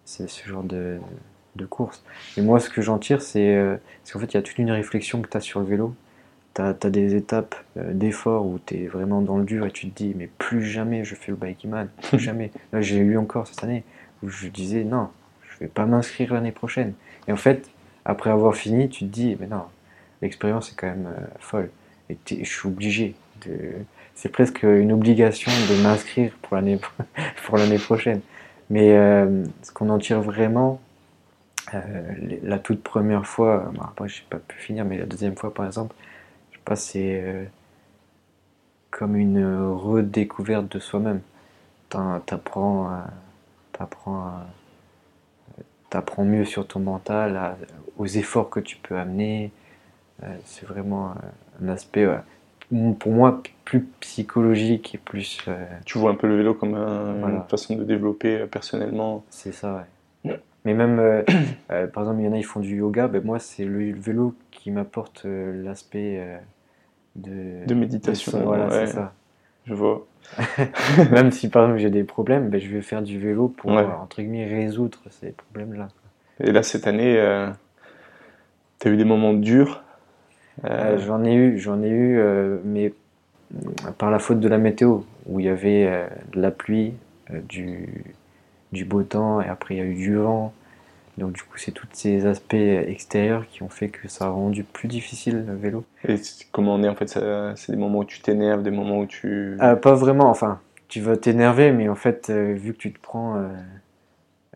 Speaker 2: ce, ce genre de, de course. Et moi, ce que j'en tire, c'est euh, qu'en fait, il y a toute une réflexion que tu as sur le vélo. Tu as, des étapes euh, d'effort où tu es vraiment dans le dur et tu te dis, mais plus jamais je fais le Bikeman, plus jamais. Là, j'ai eu encore cette année où je disais, non, pas m'inscrire l'année prochaine. Et en fait, après avoir fini, tu te dis, mais non, l'expérience est quand même euh, folle. Et je suis obligé. C'est presque une obligation de m'inscrire pour l'année prochaine. Mais euh, ce qu'on en tire vraiment, euh, la toute première fois, après j'ai pas pu finir, mais la deuxième fois par exemple, je sais pas, c'est comme une redécouverte de soi-même. T'apprends, à- à- t'apprends mieux sur ton mental, à- aux efforts que tu peux amener. Euh, c'est vraiment un aspect, ouais, pour moi, plus psychologique et plus. euh,
Speaker 1: Tu vois un peu le vélo comme un-
Speaker 2: Voilà.
Speaker 1: une façon de développer euh, personnellement.
Speaker 2: c'est ça, ouais. Mais même, euh, par exemple, il y en a, ils font du yoga. Ben moi, c'est le, vélo qui m'apporte l'aspect de,
Speaker 1: De méditation,
Speaker 2: de ça, voilà,
Speaker 1: ouais.
Speaker 2: c'est ça.
Speaker 1: Je vois.
Speaker 2: Même si par exemple j'ai des problèmes, ben, je vais faire du vélo pour
Speaker 1: Ouais.
Speaker 2: euh, entre guillemets résoudre ces problèmes-là.
Speaker 1: Et là, cette année, tu as eu des moments durs.
Speaker 2: Euh,
Speaker 1: Euh,
Speaker 2: j'en ai eu, j'en ai eu, euh, mais euh, par la faute de la météo, où il y avait euh, de la pluie, euh, du, du beau temps, et après il y a eu du vent. Donc du coup, c'est tous ces aspects extérieurs qui ont fait que ça a rendu plus difficile le vélo.
Speaker 1: et comment on est en fait C'est des moments où tu t'énerves, des moments où tu.
Speaker 2: Euh, pas vraiment, enfin, tu vas t'énerver, mais en fait, euh, vu que tu te prends euh,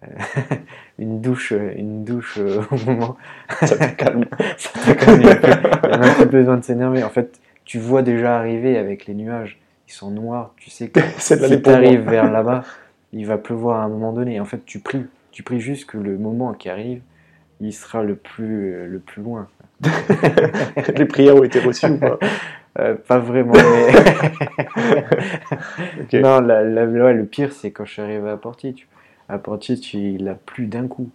Speaker 2: euh, une douche, une douche au moment,
Speaker 1: Ça te calme.
Speaker 2: ça te calme, il a plus- besoin de s'énerver. En fait, tu vois déjà arriver avec les nuages, ils sont noirs, tu sais que si tu arrives vers là-bas, il va pleuvoir à un moment donné. En fait, tu pries, tu pries juste que le moment qui arrive, il sera le plus, euh, le plus loin.
Speaker 1: Les prières ont été reçues ou pas?
Speaker 2: Euh, pas vraiment, mais. Non, la- la- ouais, le pire, c'est quand je suis arrivé à Portier. Tu... À Portier, tu... il a plu d'un coup.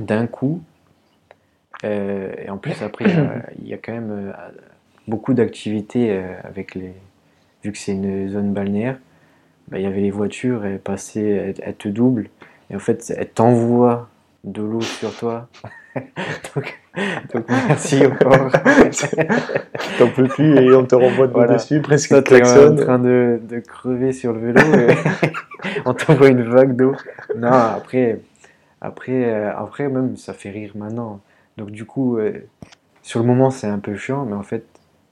Speaker 2: D'un coup. Euh, et en plus, après, il y a, il y a quand même euh, beaucoup d'activités avec les. Vu que c'est une zone balnéaire, bah, il y avait les voitures, elles passaient, elles, elles te doublent. Et en fait, elles t'envoient de l'eau sur toi. donc, donc, merci encore.
Speaker 1: T'en peux plus et on te renvoie de
Speaker 2: Voilà.
Speaker 1: dessus, presque
Speaker 2: Toi, t'es en train de, de crever sur le vélo et on t'envoie une vague d'eau. Non, après, après, euh, après, même, ça fait rire maintenant. Donc, du coup, euh, sur le moment, c'est un peu chiant, mais en fait,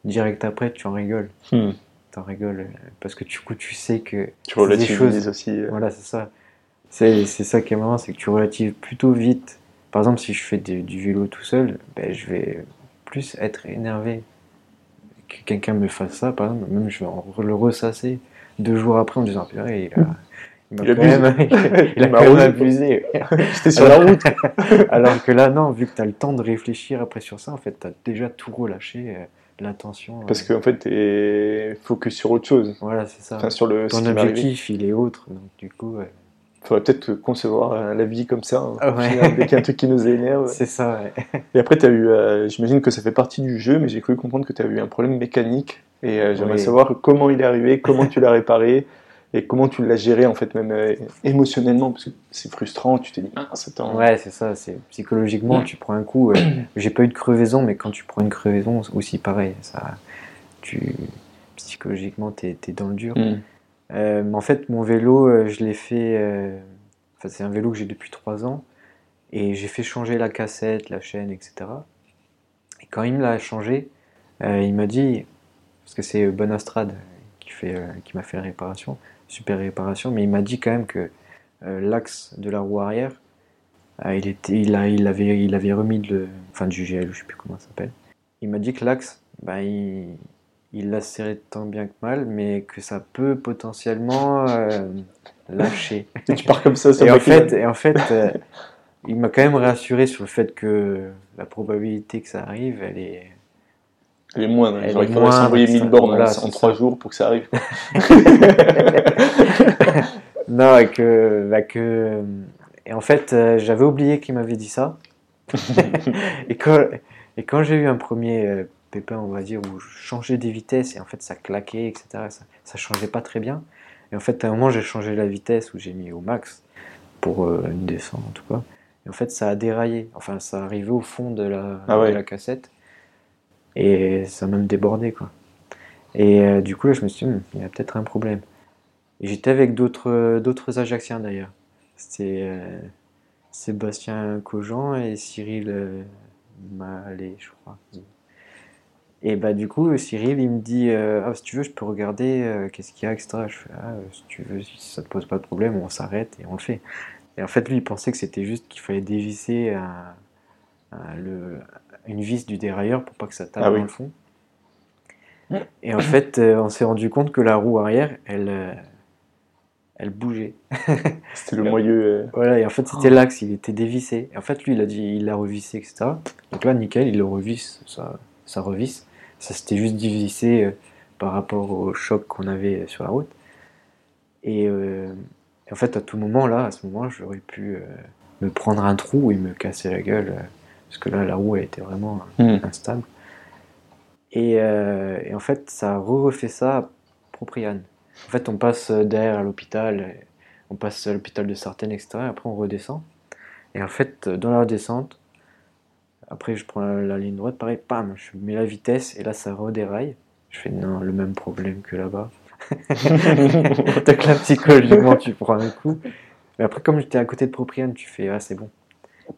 Speaker 2: direct après, tu en rigoles.
Speaker 1: Hmm.
Speaker 2: T'en rigoles euh, parce que du coup, tu sais que.
Speaker 1: Tu relativises
Speaker 2: choses-
Speaker 1: aussi. euh,
Speaker 2: Voilà, c'est ça. C'est ça qui est marrant, c'est que tu relatives plutôt vite. Par exemple, si je fais du, du vélo tout seul, ben, je vais plus être énervé que quelqu'un me fasse ça, par exemple. Même je vais en re- le ressasser deux jours après en disant Purée, il a, il m'a
Speaker 1: Il
Speaker 2: même, il a quand même abusé.
Speaker 1: J'étais sur la route.
Speaker 2: Alors que là, non, vu que tu as le temps de réfléchir après sur ça, en fait, tu as déjà tout relâché, euh, l'attention.
Speaker 1: Parce
Speaker 2: euh,
Speaker 1: qu'en fait, t'es focus sur autre chose.
Speaker 2: Voilà, c'est ça.
Speaker 1: Enfin, sur le.
Speaker 2: Ton objectif, il est autre. Donc, du coup, ouais.
Speaker 1: Faudrait peut-être concevoir euh, la vie comme ça. hein.
Speaker 2: Ah
Speaker 1: Au
Speaker 2: ouais.
Speaker 1: final, Dès qu'il y a un truc qui nous énerve.
Speaker 2: c'est ça, ouais.
Speaker 1: Et après, as eu, euh, j'imagine que ça fait partie du jeu, mais j'ai cru comprendre que tu as eu un problème mécanique. Et euh, j'aimerais
Speaker 2: Oui.
Speaker 1: savoir comment il est arrivé, comment tu l'as réparé, et comment tu l'as géré, en fait, même euh, émotionnellement, parce que c'est frustrant, tu t'es dit, ah, c'est un...
Speaker 2: Ouais, c'est ça. C'est psychologiquement, tu prends un coup. J'ai pas eu de crevaison, mais quand tu prends une crevaison, aussi pareil. Ça, tu psychologiquement, t'es es dans le dur.
Speaker 1: Hmm.
Speaker 2: Euh, en fait, mon vélo, euh, je l'ai fait. euh, Enfin, c'est un vélo que j'ai depuis 3 ans, et j'ai fait changer la cassette, la chaîne, etc. Et quand il me l'a changé, il m'a dit, parce que c'est Bonastrade qui fait, qui m'a fait la réparation, super réparation, mais il m'a dit quand même que l'axe de la roue arrière, il était, il a, il avait, il avait remis de enfin du GL, je sais plus comment ça s'appelle. Il m'a dit que l'axe, bah, il, il l'a serré tant bien que mal, mais que ça peut potentiellement euh, lâcher.
Speaker 1: Et tu pars comme ça sur
Speaker 2: Et en fait, et en fait euh, il m'a quand même rassuré sur le fait que la probabilité que ça arrive, elle est.
Speaker 1: Elle est moindre.
Speaker 2: Elle
Speaker 1: Genre,
Speaker 2: est
Speaker 1: il faudrait s'envoyer
Speaker 2: moindre,
Speaker 1: 1000 bornes en,
Speaker 2: c'est
Speaker 1: en 3
Speaker 2: ça.
Speaker 1: jours pour que ça arrive.
Speaker 2: Non, et que, bah, que. Et en fait, euh, j'avais oublié qu'il m'avait dit ça. et quand, et quand j'ai eu un premier euh, pépin, on va dire, où je changeais des vitesses et en fait ça claquait, etc., ça, ça changeait pas très bien. Et en fait, à un moment, j'ai changé la vitesse où j'ai mis au max pour euh, une descente en tout cas. Et en fait, ça a déraillé. Enfin, ça arrivait au fond de la,
Speaker 1: Ah ouais.
Speaker 2: de la cassette et ça m'a même débordé quoi. Et euh, du coup, là, je me suis dit, Hum, il y a peut-être un problème. Et j'étais avec d'autres d'autres Ajaxiens d'ailleurs. C'était euh, Sébastien Cogent et Cyril euh, Mallet, je crois. Et bah du coup, Cyril, il me dit, euh, ah, si tu veux, je peux regarder euh, qu'est-ce qu'il y a, etc. Je fais, ah, si tu veux, si ça te pose pas de problème, on s'arrête et on le fait. Et en fait, lui, il pensait que c'était juste qu'il fallait dévisser un- un- le, une vis du dérailleur pour pas que ça tape
Speaker 1: Ah oui.
Speaker 2: dans le fond. Et en fait, euh, on s'est rendu compte que la roue arrière, elle, euh, elle bougeait.
Speaker 1: C'était le moyeu. euh,
Speaker 2: Voilà, et en fait, c'était l'axe, il était dévissé. Et en fait, lui, il a dit, il l'a revissé, etc. Donc là, nickel, il le revisse, ça, ça revisse. Ça s'était juste dévissé euh, par rapport au choc qu'on avait sur la route. Et, euh, en fait, à tout moment, là, à ce moment, j'aurais pu euh, me prendre un trou et me casser la gueule. euh, parce que là, la roue, elle était vraiment
Speaker 1: Hmm.
Speaker 2: instable. Et, euh, et en fait, ça a refait ça à Propriane. En fait, on passe derrière à l'hôpital, on passe à l'hôpital de Sartène, etc. Et après, on redescend. Et en fait, dans la redescente, après, je prends la, la ligne droite, pareil, pam, je mets la vitesse et là, ça redéraille. Je fais non, le même problème que là-bas. T'as que là, psychologiquement, tu prends un coup. Mais après, comme j'étais à côté de Propriane, tu fais ah, c'est bon,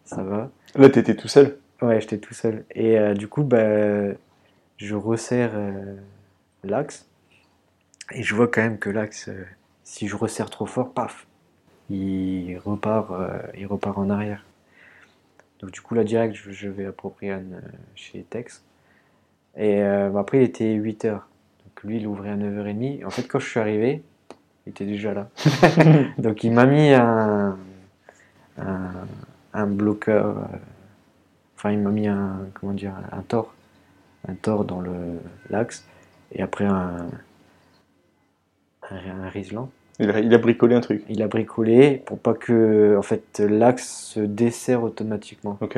Speaker 2: ça va.
Speaker 1: Là, t'étais tout seul.
Speaker 2: Ouais, j'étais tout seul. Et euh, du coup, bah, je resserre euh, l'axe. Et je vois quand même que l'axe, euh, si je resserre trop fort, paf, il repart, il repart en arrière. Donc du coup, là, direct, je, vais à Propriane euh, chez Tex. Et euh, bah, après, il était 8h. Donc lui, il ouvrait à 9h30. En fait, quand je suis arrivé, il était déjà là. Donc il m'a mis un, un, un bloqueur. euh, Enfin, il m'a mis un, comment dire, un tort. Un tort dans le l'axe. Et après, un, un, un riselant.
Speaker 1: Il a, il a bricolé un truc.
Speaker 2: Il a bricolé pour pas que en fait l'axe se desserre automatiquement.
Speaker 1: Ok.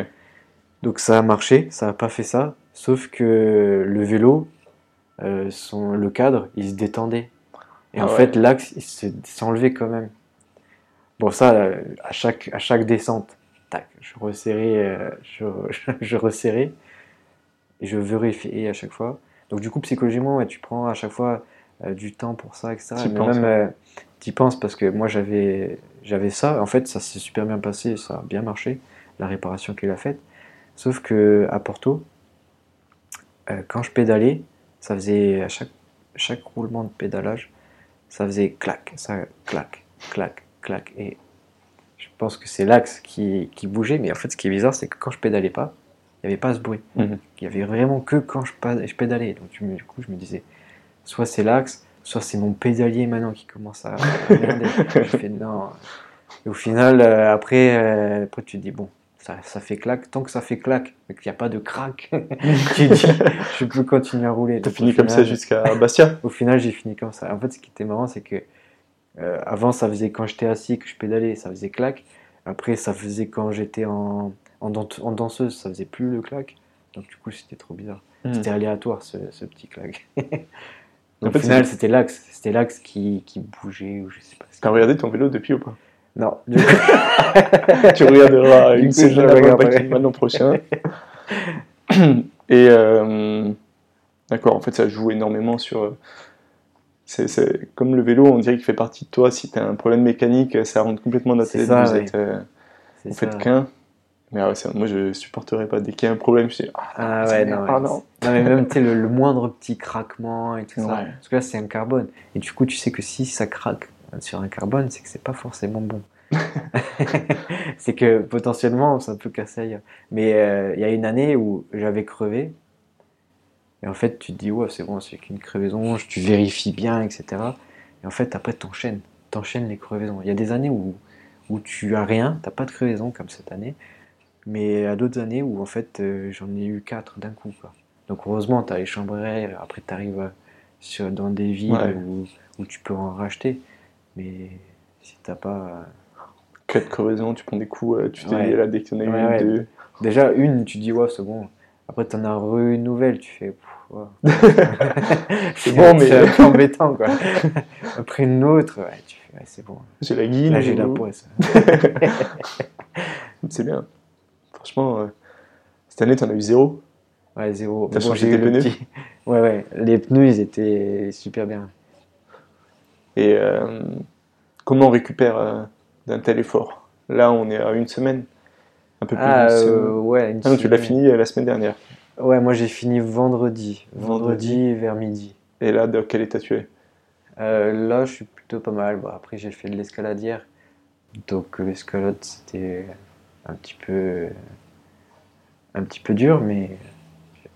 Speaker 2: Donc ça a marché, ça a pas fait ça, sauf que le vélo, euh, son, le cadre, il se détendait. Et
Speaker 1: Ah
Speaker 2: en
Speaker 1: ouais.
Speaker 2: fait l'axe, il se- s'enlevait quand même. Bon ça, euh, à chaque, à chaque descente, tac, je resserrais, euh, je, je resserrais, et je vérifiais à chaque fois. Donc du coup psychologiquement, ouais, tu prends à chaque fois euh, du temps pour ça, etc.
Speaker 1: T'y
Speaker 2: Mais
Speaker 1: penses,
Speaker 2: même,
Speaker 1: ouais.
Speaker 2: euh, t'y penses parce que moi j'avais, j'avais ça. En fait, ça s'est super bien passé, ça a bien marché, la réparation qu'il a faite. Sauf que à Porto, euh, quand je pédalais, ça faisait à chaque, chaque roulement de pédalage, ça faisait clac, ça clac, clac, clac. Et je pense que c'est l'axe qui, qui bougeait, mais en fait, ce qui est bizarre, c'est que quand je pédalais pas, il n'y avait pas ce bruit.
Speaker 1: Mhm.
Speaker 2: Il y avait vraiment que quand je, pédalais. Donc du coup, je me disais, soit c'est l'axe, soit c'est mon pédalier maintenant qui commence à, à merder. je fais non. Et au final, euh, après, euh, après, tu te dis, bon, ça, ça fait clac. Tant que ça fait clac, et qu'il n'y a pas de crack, tu dis, je peux continuer à rouler.
Speaker 1: T'as fini comme ça jusqu'à Bastia
Speaker 2: au final, j'ai fini comme ça. En fait, ce qui était marrant, c'est que euh, avant, ça faisait quand j'étais assis, que je pédalais, ça faisait clac. Après, ça faisait quand j'étais en, en, dan- en danseuse, ça faisait plus le clac. Donc, du coup, c'était trop bizarre.
Speaker 1: Hmm.
Speaker 2: C'était aléatoire, ce, ce petit
Speaker 1: En
Speaker 2: Au
Speaker 1: fait,
Speaker 2: final, c'était l'axe. C'était l'axe qui, qui bougeait, ou je sais pas.
Speaker 1: T'as regardé ton vélo depuis ou pas?
Speaker 2: Non.
Speaker 1: Tu regarderas une
Speaker 2: regarderai.
Speaker 1: Paquet l'an prochain. Et euh, d'accord, en fait, ça joue énormément sur. euh, C'est, c'est- comme le vélo, on dirait qu'il fait partie de toi. Si tu as un problème mécanique, ça rentre complètement dans ta
Speaker 2: C'est
Speaker 1: tête.
Speaker 2: ça,
Speaker 1: vous êtes, euh,
Speaker 2: C'est
Speaker 1: vous
Speaker 2: ça.
Speaker 1: faites qu'un. Mais ouais, ça, moi, je supporterais pas. Dès qu'il y a un problème, je dis Ah,
Speaker 2: Ah ouais, non,
Speaker 1: ah non.
Speaker 2: Non, mais même tu sais, le, le moindre petit craquement et tout ça. Parce que là, c'est un carbone. Et du coup, tu sais que si ça craque sur un carbone, c'est que c'est pas forcément bon. c'est que potentiellement, ça peut casser ailleurs. Mais euh, il y a une année où j'avais crevé. Et en fait, tu te dis, ouais, c'est bon, c'est qu'une crevaison. Tu vérifies bien, etc. Et en fait, après, t'enchaînes. T'enchaînes les crevaisons. Il y a des années où, où tu as rien, t'as pas de crevaison comme cette année. Mais à d'autres années où en fait euh, j'en ai eu quatre d'un coup. Quoi. Donc heureusement, tu as les air, après tu arrives sur, dans des villes
Speaker 1: Ouais.
Speaker 2: où, où tu peux en racheter. Mais si t'as pas.
Speaker 1: Quatre crevaisons, tu prends des coups, euh, tu t'es
Speaker 2: Ouais.
Speaker 1: là, dès que tu en as eu
Speaker 2: Ouais,
Speaker 1: une, deux.
Speaker 2: Déjà, une, tu dis, ouais, c'est bon. Après, t'en as re une nouvelle, tu fais.
Speaker 1: C'est bon, mais-
Speaker 2: C'est embêtant, quoi. Après une autre, ouais, tu fais, ouais, c'est bon.
Speaker 1: J'ai la guine.
Speaker 2: Là, j'ai la poisse.
Speaker 1: C'est bien. Franchement, euh, cette année, tu en as eu zéro.
Speaker 2: Ouais, zéro.
Speaker 1: T'as
Speaker 2: Bon,
Speaker 1: changé tes pneus
Speaker 2: petit- Ouais, ouais. Les pneus, ils étaient super bien.
Speaker 1: Et euh, comment on récupère euh, d'un tel effort? Là, on est à une semaine. Un peu plus
Speaker 2: Ah, ouais, une
Speaker 1: Ah non, tu l'as fini la semaine dernière.
Speaker 2: Ouais, moi j'ai fini vendredi.
Speaker 1: Vendredi.
Speaker 2: Vendredi vers midi.
Speaker 1: Et là, dans quel état tu es?
Speaker 2: Là, je suis plutôt pas mal. Bon, après, j'ai fait de l'escalade hier. Donc, l'escalade, c'était un petit peu. un petit peu dur, mais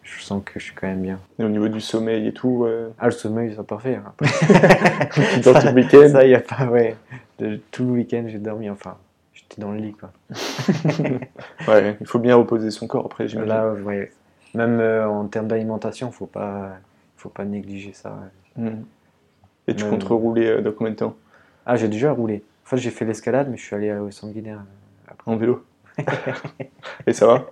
Speaker 2: je sens que je suis quand même bien.
Speaker 1: Et au niveau du sommeil et tout, euh,
Speaker 2: Ah, le sommeil, c'est parfait. hein.
Speaker 1: Dors tout le week-end
Speaker 2: Ça, y a pas, ouais. De- tout le week-end, j'ai dormi. Enfin, j'étais dans le lit, quoi.
Speaker 1: Ouais, il faut bien reposer son corps après, j'imagine.
Speaker 2: Là, ouais. Même euh, en termes d'alimentation, faut pas, faut pas négliger ça. ouais.
Speaker 1: Mm. Et tu
Speaker 2: Même-
Speaker 1: comptes rouler euh, dans combien de temps?
Speaker 2: Ah, j'ai déjà roulé. En fait, j'ai fait l'escalade, mais je suis allé au sanguinaire. euh, après.
Speaker 1: En vélo? Et ça va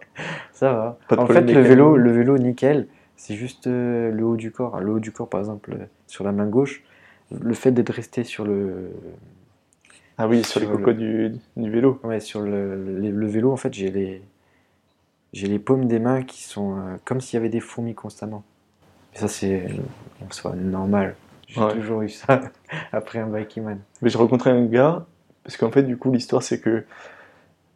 Speaker 2: Ça va.
Speaker 1: Pas de
Speaker 2: en fait, le vélo, le vélo, nickel. C'est juste euh, le haut du corps. Le haut du corps, par exemple, euh, sur la main gauche, le fait d'être resté sur le.
Speaker 1: Ah oui, sur, les
Speaker 2: Sur le-
Speaker 1: cocos du, du vélo.
Speaker 2: Ouais, sur le, le- le vélo, en fait, j'ai les. J'ai les paumes des mains qui sont euh, comme s'il y avait des fourmis constamment. Et ça, c'est en soi normal. J'ai
Speaker 1: Ouais.
Speaker 2: toujours eu ça après un Bikeman.
Speaker 1: Mais j'ai rencontré un gars, parce qu'en fait, du coup, l'histoire, c'est que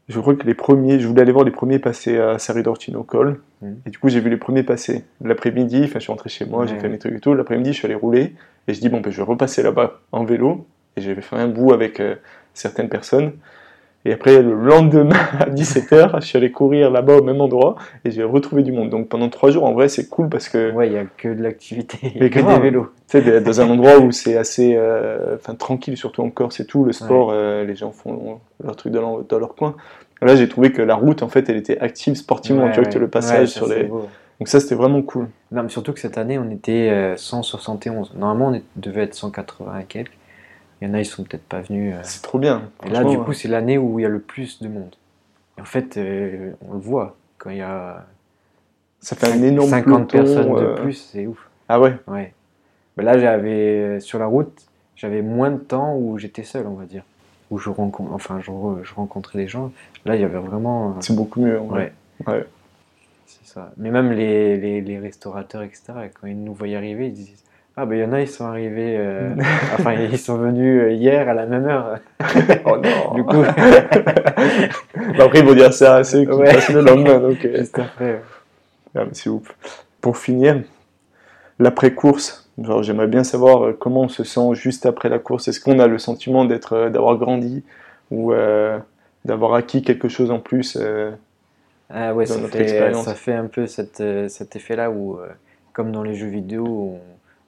Speaker 1: je crois que les premiers, je voulais aller voir les premiers passer à Saridortino Col,
Speaker 2: Mhm.
Speaker 1: et du coup, j'ai vu les premiers passer. L'après-midi, enfin, je suis rentré chez moi, j'ai fait mes trucs et tout. L'après-midi, je suis allé rouler, et je dis, bon, ben, je vais repasser là-bas en vélo, et j'ai fait un bout avec euh, certaines personnes. Et après, le lendemain, à 17h, je suis allé courir là-bas au même endroit, et j'ai retrouvé du monde. Donc pendant trois jours, en vrai, c'est cool parce que
Speaker 2: Ouais, il n'y a que de l'activité, il y
Speaker 1: Mais
Speaker 2: a que des vélos.
Speaker 1: tu sais, dans un endroit où c'est assez euh, enfin, tranquille, surtout en Corse et tout, le sport, euh, les gens font leur truc dans leur, dans leur coin. Là, j'ai trouvé que la route, en fait, elle était active sportivement,
Speaker 2: Ouais,
Speaker 1: tu vois, que
Speaker 2: ouais.
Speaker 1: le passage sur les...
Speaker 2: beau.
Speaker 1: Donc ça, c'était vraiment cool.
Speaker 2: Non, mais surtout que cette année, on était euh, 171. Normalement, on devait être 180 et quelques. Il y en a, ils sont peut-être pas venus. euh.
Speaker 1: C'est trop bien.
Speaker 2: Et là, du coup, c'est l'année où il y a le plus de monde. Et en fait, euh, on le voit. Quand il y a
Speaker 1: ça fait un énorme
Speaker 2: 50
Speaker 1: peloton,
Speaker 2: personnes de
Speaker 1: euh,
Speaker 2: plus, c'est ouf.
Speaker 1: Ah ouais
Speaker 2: Ouais. Mais là, j'avais sur la route, j'avais moins de temps où j'étais seul, on va dire. Où je rencontre, enfin, je, je rencontrais les gens. Là, il y avait vraiment.
Speaker 1: c'est beaucoup mieux. vrai.
Speaker 2: Ouais.
Speaker 1: Ouais.
Speaker 2: C'est ça. Mais même les, les, les restaurateurs, etc., quand ils nous voyaient arriver, ils disent Ah, ben il y en a, ils sont arrivés. euh, enfin, ils sont venus euh, hier à la même heure.
Speaker 1: Oh non
Speaker 2: Du coup,
Speaker 1: Bah, Après, ils vont dire ça à ceux qui
Speaker 2: Ouais.
Speaker 1: passent le lendemain, donc... euh,
Speaker 2: juste après. ouais.
Speaker 1: Ah, mais c'est ouf. Pour finir, l'après-course, genre, j'aimerais bien savoir comment on se sent juste après la course. Est-ce qu'on a le sentiment d'être, d'avoir grandi ou euh, d'avoir acquis quelque chose en plus
Speaker 2: Ah ouais,
Speaker 1: dans
Speaker 2: ça
Speaker 1: notre
Speaker 2: fait, ça fait un peu cette, cet effet-là où, comme dans les jeux vidéo, on,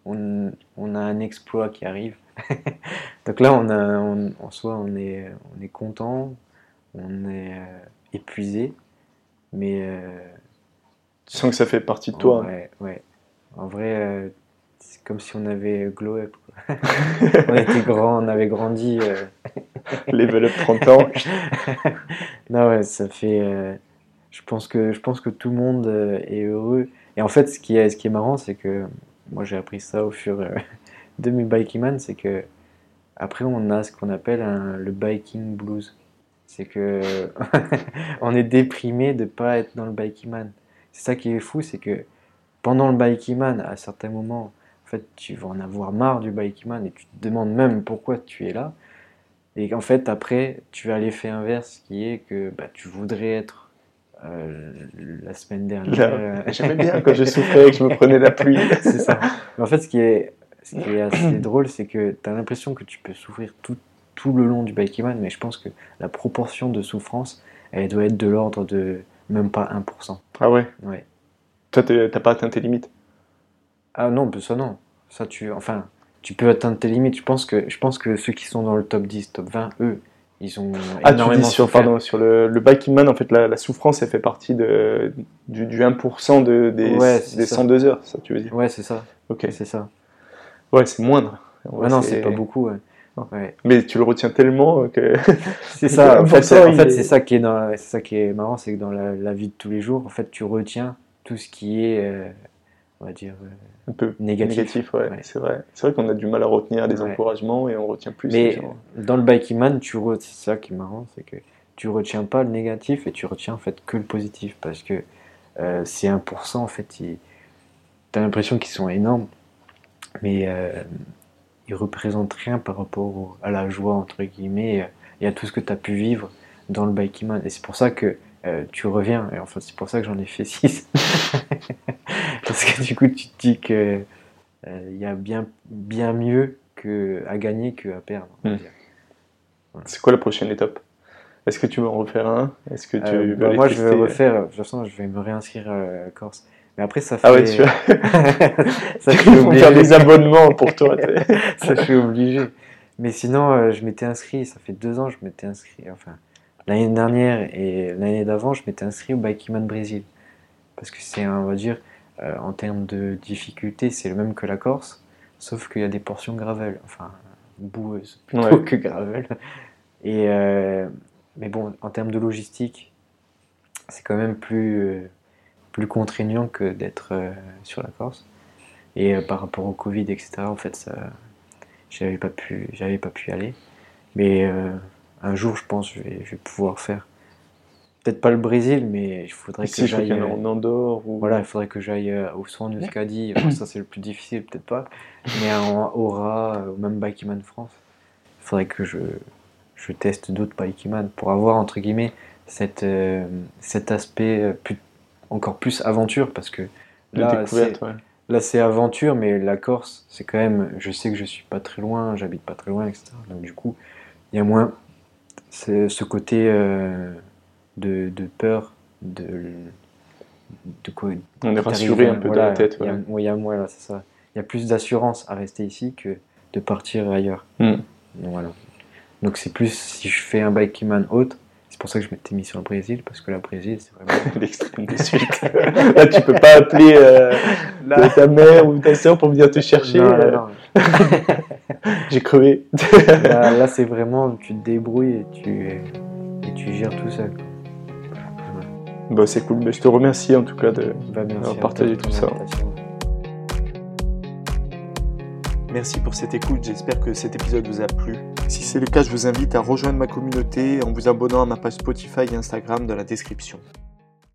Speaker 2: on, on a un exploit qui arrive. Donc là, on a, on- en soi, on est, on est content, on est euh, épuisé, mais euh,
Speaker 1: Tu sens que ça fait partie de toi. hein.
Speaker 2: ouais, ouais. En vrai, euh, c'est comme si on avait glow up. quoi. on était grand, on avait grandi. euh,
Speaker 1: Level up 30 ans.
Speaker 2: non, ouais, ça fait. euh, je, pense que, je pense que tout le monde euh, est heureux. Et en fait, ce qui est, ce qui est marrant, c'est que moi j'ai appris ça au fur de mes biking c'est que après on a ce qu'on appelle le biking blues. C'est que on est déprimé de pas être dans le biking C'est ça qui est fou, c'est que pendant le biking à certains moments, en fait, tu vas en avoir marre du biking et tu te demandes même pourquoi tu es là. Et qu'en fait, après, tu as l'effet inverse qui est que bah, tu voudrais être euh, la semaine dernière. Euh,
Speaker 1: J'aimais bien quand je souffrais et que je me prenais la pluie.
Speaker 2: c'est ça. Mais en fait, ce qui est, ce qui est assez drôle, c'est que tu as l'impression que tu peux souffrir tout, tout le long du Bikeman, mais je pense que la proportion de souffrance, elle doit être de l'ordre de même pas 1%.
Speaker 1: Ah ouais?
Speaker 2: Ouais.
Speaker 1: Toi, t'as pas atteint tes limites?
Speaker 2: Ah non, bah ça non. Ça, tu, enfin, tu peux atteindre tes limites. Je pense, que, je pense que ceux qui sont dans le top 10, top 20, eux, ils ont
Speaker 1: Ah, tu
Speaker 2: énormément
Speaker 1: dis sur, pardon, sur le, le biking man, en fait, la, la souffrance, elle fait partie de, du, du 1% de, des,
Speaker 2: Ouais,
Speaker 1: des
Speaker 2: ça.
Speaker 1: 102 heures, ça tu veux dire
Speaker 2: Ouais, c'est ça.
Speaker 1: Ok.
Speaker 2: C'est ça.
Speaker 1: Ouais, c'est moindre.
Speaker 2: Ouais, non, c'est pas beaucoup. ouais.
Speaker 1: Non.
Speaker 2: Ouais.
Speaker 1: Mais tu le retiens tellement que.
Speaker 2: C'est ça, en fait, c'est,
Speaker 1: 1%,
Speaker 2: en
Speaker 1: il
Speaker 2: fait,
Speaker 1: est-
Speaker 2: c'est ça qui est dans, ça qui est marrant, c'est que dans la, la vie de tous les jours, en fait, tu retiens tout ce qui est, euh, on va dire, euh,
Speaker 1: un peu
Speaker 2: négatif.
Speaker 1: ouais,
Speaker 2: Ouais.
Speaker 1: c'est vrai. C'est vrai qu'on a du mal à retenir des
Speaker 2: Ouais.
Speaker 1: encouragements et on retient plus.
Speaker 2: Mais
Speaker 1: gens.
Speaker 2: dans le biking man, tu re- c'est ça qui est marrant, c'est que tu retiens pas le négatif et tu retiens en fait que le positif parce que euh, ces 1%, en fait, tu as l'impression qu'ils sont énormes, mais euh, ils représentent rien par rapport au- à la joie, entre guillemets, et à tout ce que tu as pu vivre dans le biking man. Et c'est pour ça que euh, tu reviens, et en fait, c'est pour ça que j'en ai fait 6. parce que du coup, tu te dis que euh, il y a bien, bien mieux que, à gagner que à perdre.
Speaker 1: Hmm. C'est quoi la prochaine étape? Est-ce que tu veux en refaire un? Est-ce que tu
Speaker 2: Euh, bah, moi, je vais
Speaker 1: tester
Speaker 2: refaire. De toute façon, je vais me réinscrire euh, à Corse. Mais après, ça fait.
Speaker 1: Ah ouais, tu
Speaker 2: ça,
Speaker 1: vont
Speaker 2: obligé.
Speaker 1: faire des abonnements pour toi.
Speaker 2: ça, je suis obligé. Mais sinon, euh, je m'étais inscrit. Ça fait deux ans, je m'étais inscrit. Enfin, l'année dernière et l'année d'avant, je m'étais inscrit au Bikeman Brésil. Parce que c'est, on va dire, euh, en termes de difficulté, c'est le même que la Corse, sauf qu'il y a des portions gravel. Enfin, boueuses plutôt
Speaker 1: Ouais.
Speaker 2: que gravel. Et, euh, mais bon, en termes de logistique, c'est quand même plus, euh, plus contraignant que d'être sur la Corse. Et par rapport au Covid, etc., en fait, ça, j'avais pas pu, j'avais pas pu y aller. Mais un jour, je pense, je vais, je vais pouvoir faire. Peut-être pas le Brésil, mais il faudrait que j'aille.
Speaker 1: qu'il y en a
Speaker 2: euh,
Speaker 1: en Andorre ou.
Speaker 2: Voilà, il faudrait que j'aille euh, au soin de Scadi. Enfin, ça, c'est le plus difficile, peut-être pas. Mais en Aura, ou même Bikeman France, il faudrait que je, je teste d'autres Bikeman pour avoir, entre guillemets, cette, euh, cet aspect euh, plus- encore plus aventure. Parce que
Speaker 1: de
Speaker 2: là,
Speaker 1: découverte,
Speaker 2: c'est-
Speaker 1: ouais.
Speaker 2: là, c'est aventure, mais la Corse, c'est quand même. Je sais que je suis pas très loin, j'habite pas très loin, etc. Donc, du coup, il y a moins ce, ce côté euh, de, de peur, de. de quoi
Speaker 1: On est rassuré un peu
Speaker 2: voilà,
Speaker 1: dans la tête.
Speaker 2: Il y a,
Speaker 1: ouais.
Speaker 2: ouais, y a- c'est ça. Il y a plus d'assurance à rester ici que de partir ailleurs.
Speaker 1: Hmm.
Speaker 2: Donc, voilà. Donc c'est plus si je fais un bikeman haute, c'est pour ça que je m'étais mis sur le Brésil, parce que le Brésil, c'est vraiment.
Speaker 1: L'extrême de suite. Là, tu peux pas appeler euh, ta mère ou ta soeur pour venir te chercher.
Speaker 2: Non,
Speaker 1: euh,
Speaker 2: non.
Speaker 1: J'ai crevé.
Speaker 2: Là, là, c'est vraiment, tu te débrouilles et tu, et tu gères tout seul.
Speaker 1: Bah, c'est cool. Bah, je te remercie en tout cas de.
Speaker 2: Bah, merci de
Speaker 1: tout ça. Merci pour cette écoute, j'espère que cet épisode vous a plu. Si c'est le cas, je vous invite à rejoindre ma communauté en vous abonnant à ma page Spotify et Instagram dans la description.